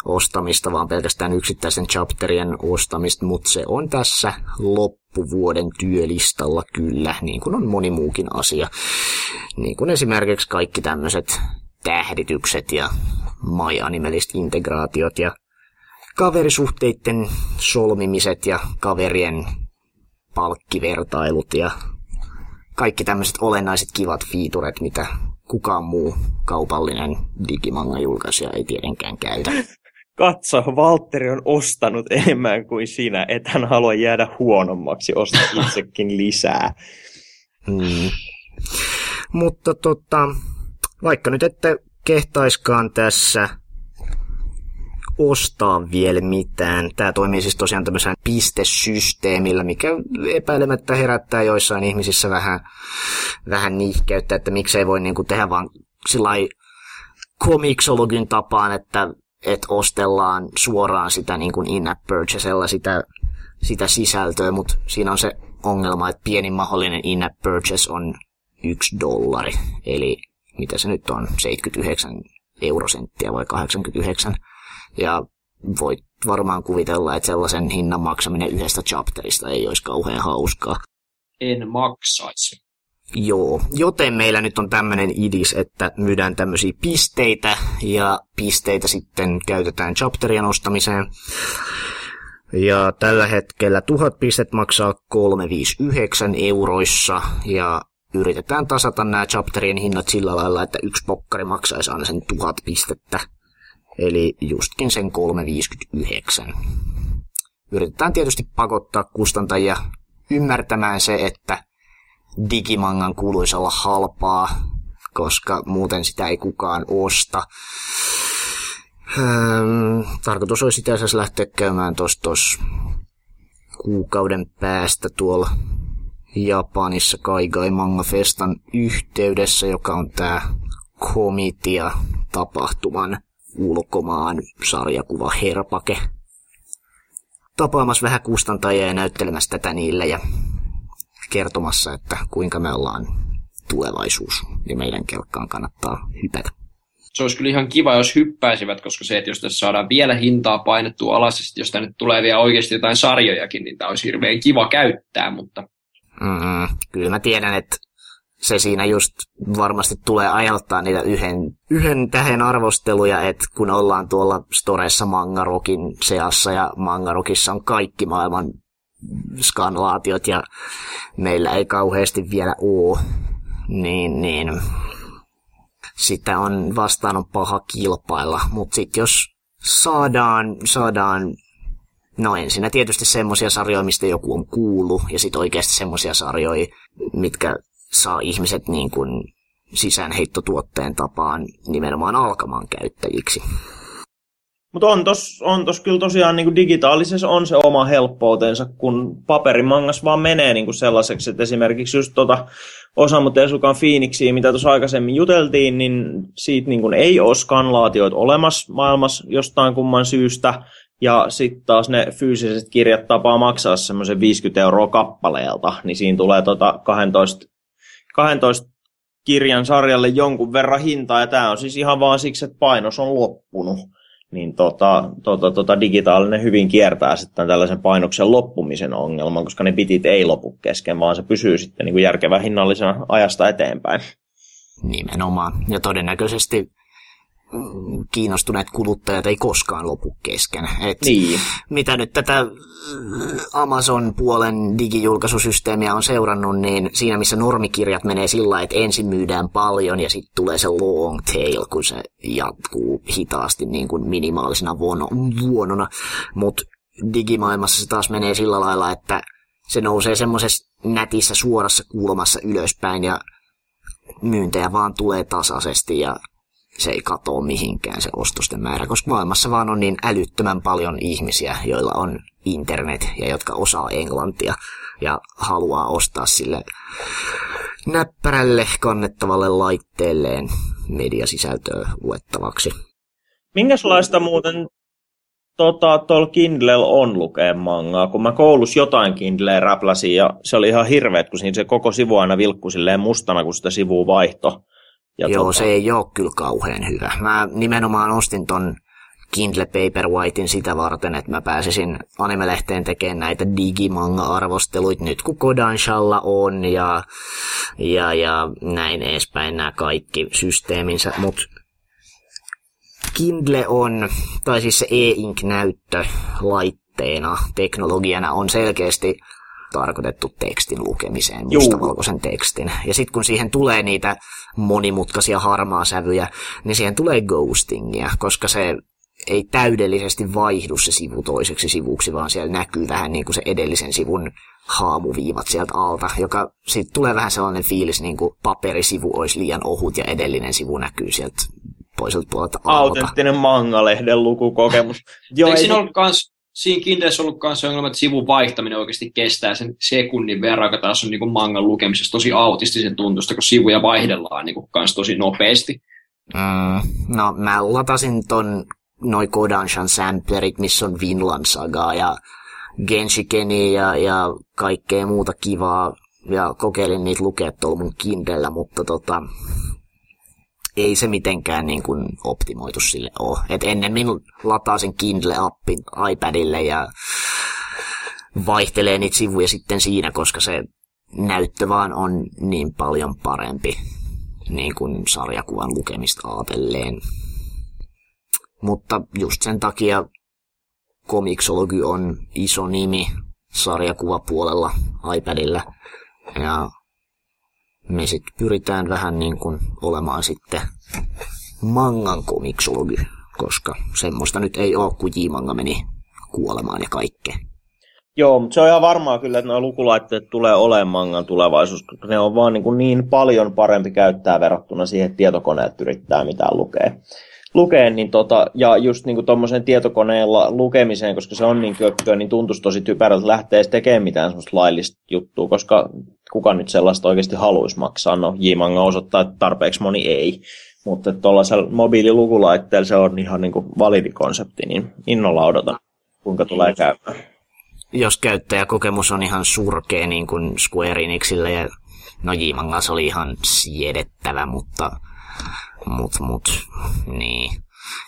ostamista, vaan pelkästään yksittäisen chapterien ostamista, mutta se on tässä loppuvuoden työlistalla kyllä, niin kuin on moni muukin asia. Niin kuin esimerkiksi kaikki tämmöiset tähditykset ja My integraatiot ja kaverisuhteiden solmimiset ja kaverien palkkivertailut ja kaikki tämmöiset olennaiset kivat fiituret, mitä kukaan muu kaupallinen digimanga julkaisija ei tietenkään käytä. Katso, Valtteri on ostanut enemmän kuin sinä, et hän halua jäädä huonommaksi, osta itsekin lisää. Mm. Mutta tota, vaikka nyt ette kehtaiskaan tässä ostaa vielä mitään. Tämä toimii siis tosiaan tämmöisellä pistesysteemillä, mikä epäilemättä herättää joissain ihmisissä vähän, vähän nihkeyttä, että miksei voi niinku tehdä vaan sillä komiksologin tapaan, että, että ostellaan suoraan sitä niin kuin in-app purchasella sitä, sitä sisältöä, mutta siinä on se ongelma, että pienin mahdollinen in-app purchase on yksi dollari, eli mitä se nyt on, 79 eurosenttiä vai 89 ja voit varmaan kuvitella, että sellaisen hinnan maksaminen yhdestä chapterista ei olisi kauhean hauskaa. En maksaisi. Joo, joten meillä nyt on tämmöinen idis, että myydään tämmöisiä pisteitä ja pisteitä sitten käytetään chapterien ostamiseen. Ja tällä hetkellä tuhat pistet maksaa 359 euroissa ja yritetään tasata nämä chapterien hinnat sillä lailla, että yksi pokkari maksaisi aina sen tuhat pistettä eli justkin sen 359. Yritetään tietysti pakottaa kustantajia ymmärtämään se, että digimangan kuuluisi olla halpaa, koska muuten sitä ei kukaan osta. Ähm, tarkoitus olisi itse asiassa lähteä käymään tuossa kuukauden päästä tuolla Japanissa Kaigai Manga Festan yhteydessä, joka on tämä komitia tapahtuman ulkomaan sarjakuva Herpake. Tapaamassa vähän kustantajia ja näyttelemässä tätä niille ja kertomassa, että kuinka me ollaan tulevaisuus ja meidän kelkkaan kannattaa hypätä. Se olisi kyllä ihan kiva, jos hyppäisivät, koska se, että jos tässä saadaan vielä hintaa painettua alas, ja jos tänne tulee vielä oikeasti jotain sarjojakin, niin tämä olisi hirveän kiva käyttää, mutta... Mm, kyllä mä tiedän, että se siinä just varmasti tulee aiheuttaa niitä yhden, yhden tähän arvosteluja, että kun ollaan tuolla Storessa Mangarokin seassa ja Mangarokissa on kaikki maailman skanlaatiot ja meillä ei kauheasti vielä ole, niin, niin sitä on vastaan on paha kilpailla. Mutta sitten jos saadaan, saadaan No ensinnä tietysti semmoisia sarjoja, mistä joku on kuullut, ja sitten oikeasti semmoisia sarjoja, mitkä saa ihmiset niin kuin sisäänheittotuotteen tapaan nimenomaan alkamaan käyttäjiksi. Mutta on tos, on tos kyllä tosiaan niin digitaalisessa on se oma helppoutensa, kun paperimangas vaan menee niin kuin sellaiseksi, että esimerkiksi just tota Osamu Tesukan Phoenixiä, mitä tuossa aikaisemmin juteltiin, niin siitä niin kuin ei ole skanlaatioita olemassa maailmassa jostain kumman syystä, ja sitten taas ne fyysiset kirjat tapaa maksaa semmoisen 50 euroa kappaleelta, niin siinä tulee tota 12, 12 kirjan sarjalle jonkun verran hintaa, ja tämä on siis ihan vaan siksi, että painos on loppunut niin tota, tota, tota, digitaalinen hyvin kiertää sitten tällaisen painoksen loppumisen ongelman, koska ne bitit ei lopu kesken, vaan se pysyy sitten niin kuin järkevän hinnallisena ajasta eteenpäin. Nimenomaan. Ja todennäköisesti kiinnostuneet kuluttajat ei koskaan lopu kesken. Et niin. Mitä nyt tätä Amazon-puolen digijulkaisusysteemiä on seurannut, niin siinä missä normikirjat menee sillä että ensin myydään paljon ja sitten tulee se long tail, kun se jatkuu hitaasti niin kuin minimaalisena vuonona. Mutta digimaailmassa se taas menee sillä lailla, että se nousee semmoisessa nätissä suorassa kulmassa ylöspäin ja myyntejä vaan tulee tasaisesti ja se ei katoa mihinkään se ostosten määrä, koska maailmassa vaan on niin älyttömän paljon ihmisiä, joilla on internet ja jotka osaa englantia ja haluaa ostaa sille näppärälle kannettavalle laitteelleen mediasisältöä luettavaksi. Minkälaista muuten tota, tuolla Kindlellä on lukea mangaa, kun mä koulussa jotain Kindleä räpläsin ja se oli ihan hirveet, kun siinä se koko sivu aina vilkkui silleen mustana, kun sitä sivua vaihto. Ja Joo, tota... se ei ole kyllä kauhean hyvä. Mä nimenomaan ostin ton Kindle Paperwhitein sitä varten, että mä pääsisin animelehteen tekemään näitä digimanga-arvosteluita nyt kun Kodanshalla on ja, ja, ja näin edespäin nämä kaikki systeeminsä, mutta Kindle on, tai siis se e-ink-näyttö laitteena, teknologiana on selkeästi tarkoitettu tekstin lukemiseen, mustavalkoisen tekstin. Ja sitten kun siihen tulee niitä monimutkaisia harmaa sävyjä, niin siihen tulee ghostingia, koska se ei täydellisesti vaihdu se sivu toiseksi sivuksi, vaan siellä näkyy vähän niin kuin se edellisen sivun haamuviivat sieltä alta, joka sitten tulee vähän sellainen fiilis, niin kuin paperisivu olisi liian ohut ja edellinen sivu näkyy sieltä toiselta puolelta alta. Autenttinen mangalehden lukukokemus. Joo, Eikö ei... siinä ollut kans siinä Kindleissä ollut myös ongelma, että sivun vaihtaminen oikeasti kestää sen sekunnin verran, joka taas on niin mangan lukemisessa tosi autistisen tuntusta, kun sivuja vaihdellaan niin kans tosi nopeasti. Mm, no mä latasin ton noin Kodanshan samplerit, missä on Vinland Saga ja Genshikeni ja, ja kaikkea muuta kivaa ja kokeilin niitä lukea tuolla mun Kindellä, mutta tota, ei se mitenkään niin kuin optimoitu sille ole. Et ennemmin lataa sen Kindle-appin iPadille ja vaihtelee niitä sivuja sitten siinä, koska se näyttö vaan on niin paljon parempi niin kuin sarjakuvan lukemista ajatelleen. Mutta just sen takia Comixology on iso nimi sarjakuvapuolella iPadilla. Ja me sitten pyritään vähän niin kuin olemaan sitten mangan komiksologi, koska semmoista nyt ei ole, kun J-manga meni kuolemaan ja kaikkea. Joo, mutta se on ihan varmaa kyllä, että nuo lukulaitteet tulee olemaan mangan tulevaisuus, koska ne on vaan niin, kuin niin paljon parempi käyttää verrattuna siihen, että tietokoneet yrittää mitään lukea lukea, niin tota, ja just niin tuommoisen tietokoneella lukemiseen, koska se on niin kökköä, niin tuntuisi tosi typerältä lähteä tekemään mitään semmoista laillista juttua, koska kuka nyt sellaista oikeasti haluaisi maksaa. No, J-Manga osoittaa, että tarpeeksi moni ei. Mutta tuollaisella mobiililukulaitteella se on ihan niin kuin validi konsepti, niin innolla odotan, kuinka tulee käymään. Jos käyttäjäkokemus on ihan surkea niin kuin Square Enixille, ja no j se oli ihan siedettävä, mutta Mut, mut, niin.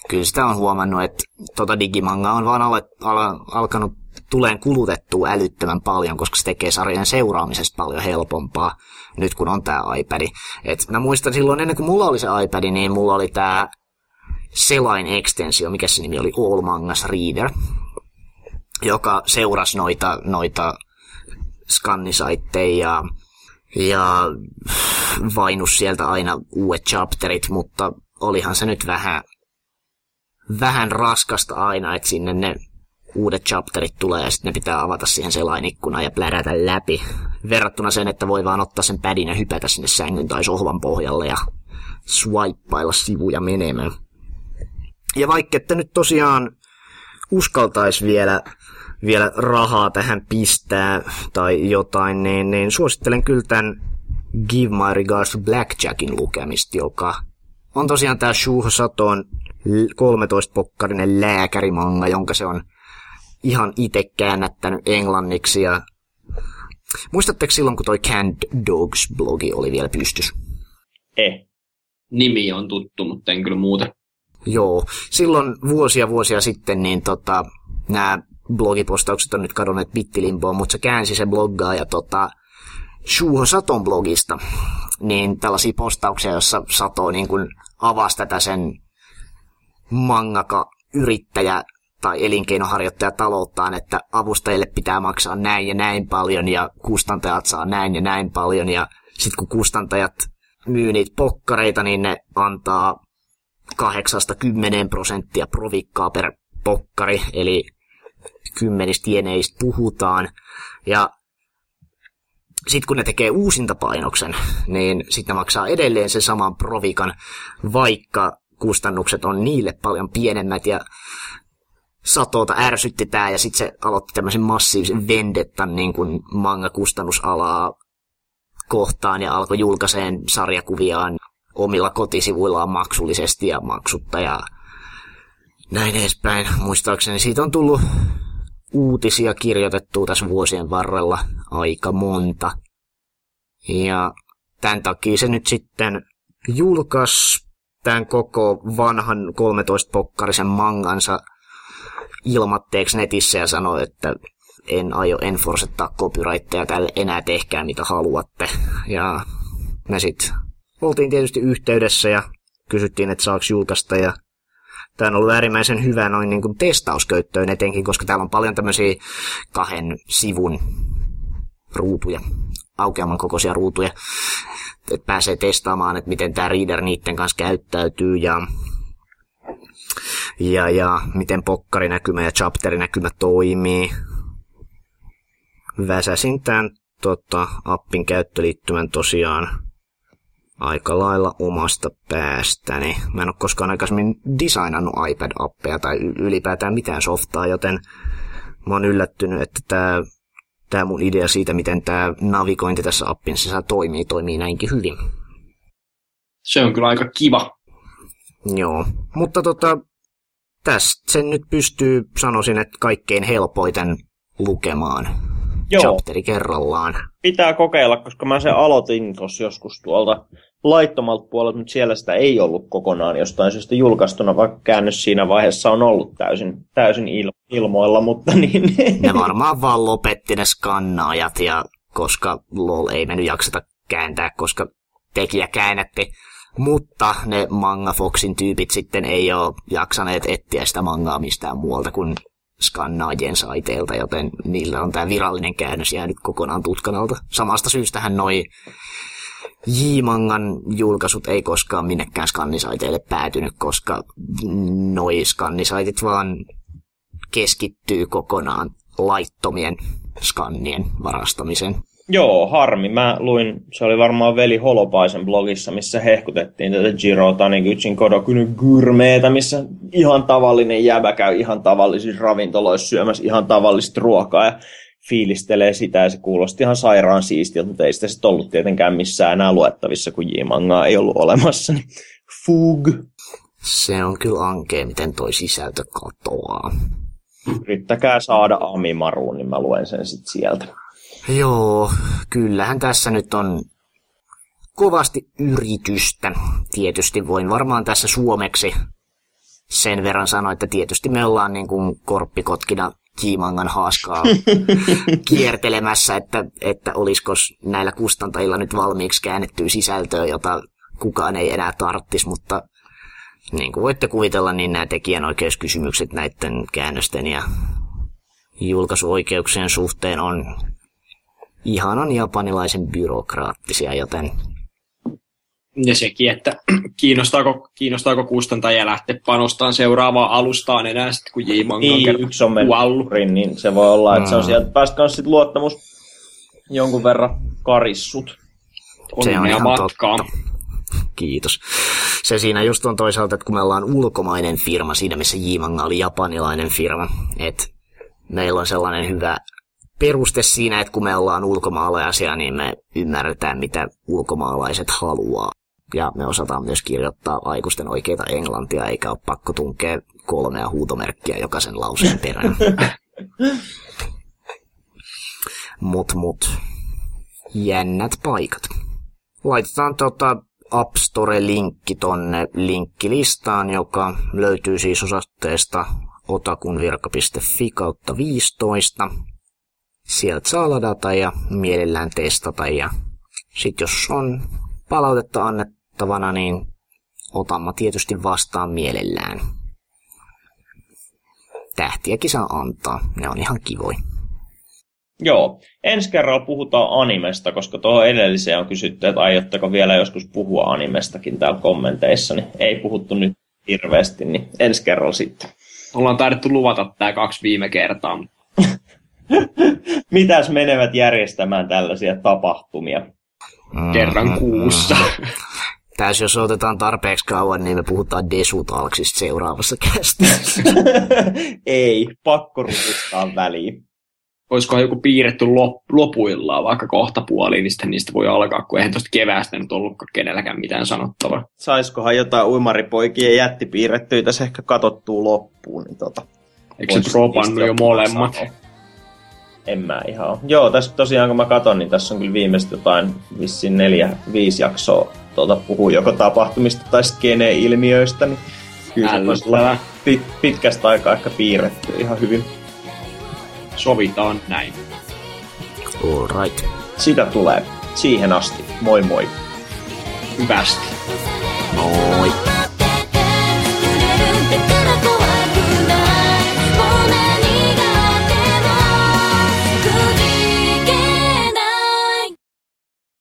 Kyllä sitä on huomannut, että tota digimanga on vaan al- al- alkanut tuleen kulutettua älyttömän paljon, koska se tekee sarjan seuraamisesta paljon helpompaa, nyt kun on tämä iPad. Et mä muistan silloin ennen kuin mulla oli se iPad, niin mulla oli tämä selain extensio, mikä se nimi oli, All Mangas Reader, joka seurasi noita, noita skannisaitteja ja, ja vainus sieltä aina uudet chapterit, mutta olihan se nyt vähän, vähän raskasta aina, että sinne ne uudet chapterit tulee ja sitten ne pitää avata siihen selainikkunaan ja plärätä läpi. Verrattuna sen, että voi vaan ottaa sen pädin ja hypätä sinne sängyn tai sohvan pohjalle ja swipeilla sivuja menemään. Ja vaikka että nyt tosiaan uskaltaisi vielä, vielä rahaa tähän pistää tai jotain, niin, niin suosittelen kyllä tämän Give My Regards to Blackjackin lukemista, joka on tosiaan tämä Shuho Saton 13-pokkarinen lääkärimanga, jonka se on ihan itse käännättänyt englanniksi. Ja... Muistatteko silloin, kun toi Canned Dogs-blogi oli vielä pystys? Eh. Nimi on tuttu, mutta en kyllä muuta. Joo, silloin vuosia vuosia sitten niin tota, nämä blogipostaukset on nyt kadonneet bittilimpoon, mutta se käänsi se bloggaa ja tota, Shuho Saton blogista, niin tällaisia postauksia, jossa Sato niin kuin avasi tätä sen mangaka yrittäjä tai elinkeinoharjoittaja talouttaan, että avustajille pitää maksaa näin ja näin paljon ja kustantajat saa näin ja näin paljon. Ja sitten kun kustantajat myy niitä pokkareita, niin ne antaa 8-10 prosenttia provikkaa per pokkari, eli kymmenistä jeneistä puhutaan. Ja sitten kun ne tekee uusintapainoksen, niin sitten ne maksaa edelleen sen saman provikan, vaikka kustannukset on niille paljon pienemmät. Ja satota ärsytti tää ja sitten se aloitti tämmöisen massiivisen vendettan niin kuin manga-kustannusalaa kohtaan ja alkoi julkaiseen sarjakuviaan omilla kotisivuillaan maksullisesti ja maksutta ja näin edespäin. Muistaakseni siitä on tullut uutisia kirjoitettua tässä vuosien varrella aika monta. Ja tämän takia se nyt sitten julkaisi tämän koko vanhan 13-pokkarisen mangansa ilmatteeksi netissä ja sanoi, että en aio enforsettaa copyrightteja tälle enää tehkää mitä haluatte. Ja me sitten oltiin tietysti yhteydessä ja kysyttiin, että saaks julkaista ja Tämä on ollut äärimmäisen hyvä noin niin kuin testauskäyttöön etenkin, koska täällä on paljon tämmöisiä kahden sivun ruutuja, aukeaman kokoisia ruutuja, että pääsee testaamaan, että miten tämä reader niiden kanssa käyttäytyy ja, ja, ja miten pokkarinäkymä ja chapterinäkymä toimii. Väsäsin tämän tota, appin käyttöliittymän tosiaan aika lailla omasta päästäni. Mä en ole koskaan aikaisemmin designannut iPad-appeja tai ylipäätään mitään softaa, joten mä oon yllättynyt, että tämä tää mun idea siitä, miten tämä navigointi tässä appin sisällä toimii, toimii näinkin hyvin. Se on kyllä aika kiva. Joo, mutta tota, tästä sen nyt pystyy, sanoisin, että kaikkein helpoiten lukemaan. Joo. Chapteri kerrallaan. Pitää kokeilla, koska mä sen aloitin tuossa joskus tuolta laittomalta puolelta, mutta siellä sitä ei ollut kokonaan jostain syystä julkaistuna, vaikka käännös siinä vaiheessa on ollut täysin, täysin il- ilmoilla, mutta niin... Ne varmaan vaan lopetti ne skannaajat, ja koska LOL ei mennyt jakseta kääntää, koska tekijä käännätti. Mutta ne Manga Foxin tyypit sitten ei ole jaksaneet etsiä sitä mangaa mistään muualta kuin skannaajien saiteilta, joten niillä on tämä virallinen käännös jäänyt kokonaan tutkanalta. Samasta syystähän noi J-mangan julkaisut ei koskaan minnekään skannisaiteille päätynyt, koska noi skannisaitit vaan keskittyy kokonaan laittomien skannien varastamiseen. Joo, harmi. Mä luin, se oli varmaan Veli Holopaisen blogissa, missä hehkutettiin tätä Jiro Taniguchin Kodokunu Gourmeeta, missä ihan tavallinen jäbä käy ihan tavallisissa ravintoloissa syömässä ihan tavallista ruokaa ja fiilistelee sitä ja se kuulosti ihan sairaan siistiltä, mutta ei sitä sitten ollut tietenkään missään enää luettavissa, kun J-mangaa ei ollut olemassa. Niin Fug. Se on kyllä ankea, miten toi sisältö katoaa. Yrittäkää saada Amimaruun, niin mä luen sen sitten sieltä. Joo, kyllähän tässä nyt on kovasti yritystä. Tietysti voin varmaan tässä suomeksi sen verran sanoa, että tietysti me ollaan niin kuin korppikotkina kiimangan haaskaa kiertelemässä, että, että olisiko näillä kustantajilla nyt valmiiksi käännettyä sisältöä, jota kukaan ei enää tarttis, mutta niin kuin voitte kuvitella, niin nämä tekijänoikeuskysymykset näiden käännösten ja julkaisuoikeuksien suhteen on ihanan japanilaisen byrokraattisia, joten ja sekin, että kiinnostaako, kiinnostaako kustantajia lähteä panostamaan seuraavaan alustaan enää sitten, kun J. Manga niin, on yksi on kuollut. niin se voi olla, että mm. se on mm. sieltä päästä kanssa sit luottamus jonkun verran karissut. Se on ihan matkaa. totta. Kiitos. Se siinä just on toisaalta, että kun me ollaan ulkomainen firma, siinä missä J-Manga oli japanilainen firma, että meillä on sellainen hyvä peruste siinä, että kun me ollaan ulkomaalaisia, niin me ymmärretään, mitä ulkomaalaiset haluaa. Ja me osataan myös kirjoittaa aikuisten oikeita englantia, eikä ole pakko tunkea kolmea huutomerkkiä jokaisen lauseen perään. mut mut. Jännät paikat. Laitetaan tota App Store-linkki tonne linkkilistaan, joka löytyy siis osoitteesta otakunvirka.fi kautta 15. Sieltä saa ladata ja mielellään testata ja sitten jos on palautetta annettavana, niin otamma tietysti vastaan mielellään. Tähtiäkin saa antaa, ne on ihan kivoi. Joo, ensi kerralla puhutaan animesta, koska tuo edelliseen on kysytty, että aiotteko vielä joskus puhua animestakin täällä kommenteissa, niin ei puhuttu nyt hirveästi, niin ensi kerralla sitten. Ollaan taidettu luvata tämä kaksi viime kertaa. Mitäs menevät järjestämään tällaisia tapahtumia? Kerran kuussa. Tässä jos otetaan tarpeeksi kauan, niin me puhutaan Desutalksista seuraavassa kästissä. Ei, pakko rutistaa väliin olisikohan joku piirretty lop, lopuillaan vaikka kohta puoliin, niin sitten niistä voi alkaa, kun eihän tuosta keväästä nyt ollutkaan kenelläkään mitään sanottavaa. Saiskohan jotain uimaripoikien jättipiirrettyä tässä ehkä katottuu loppuun, niin tota... Eikö se jo molemmat? Sanoa. En mä ihan ole. Joo, tässä tosiaan kun mä katon, niin tässä on kyllä viimeistä jotain vissiin neljä, viisi jaksoa tuota, puhuu joko tapahtumista tai skene-ilmiöistä, niin kyllä se pit, pitkästä aikaa ehkä piirretty ihan hyvin sovitaan näin. All right. Sitä tulee. Siihen asti. Moi moi. Hyvästi.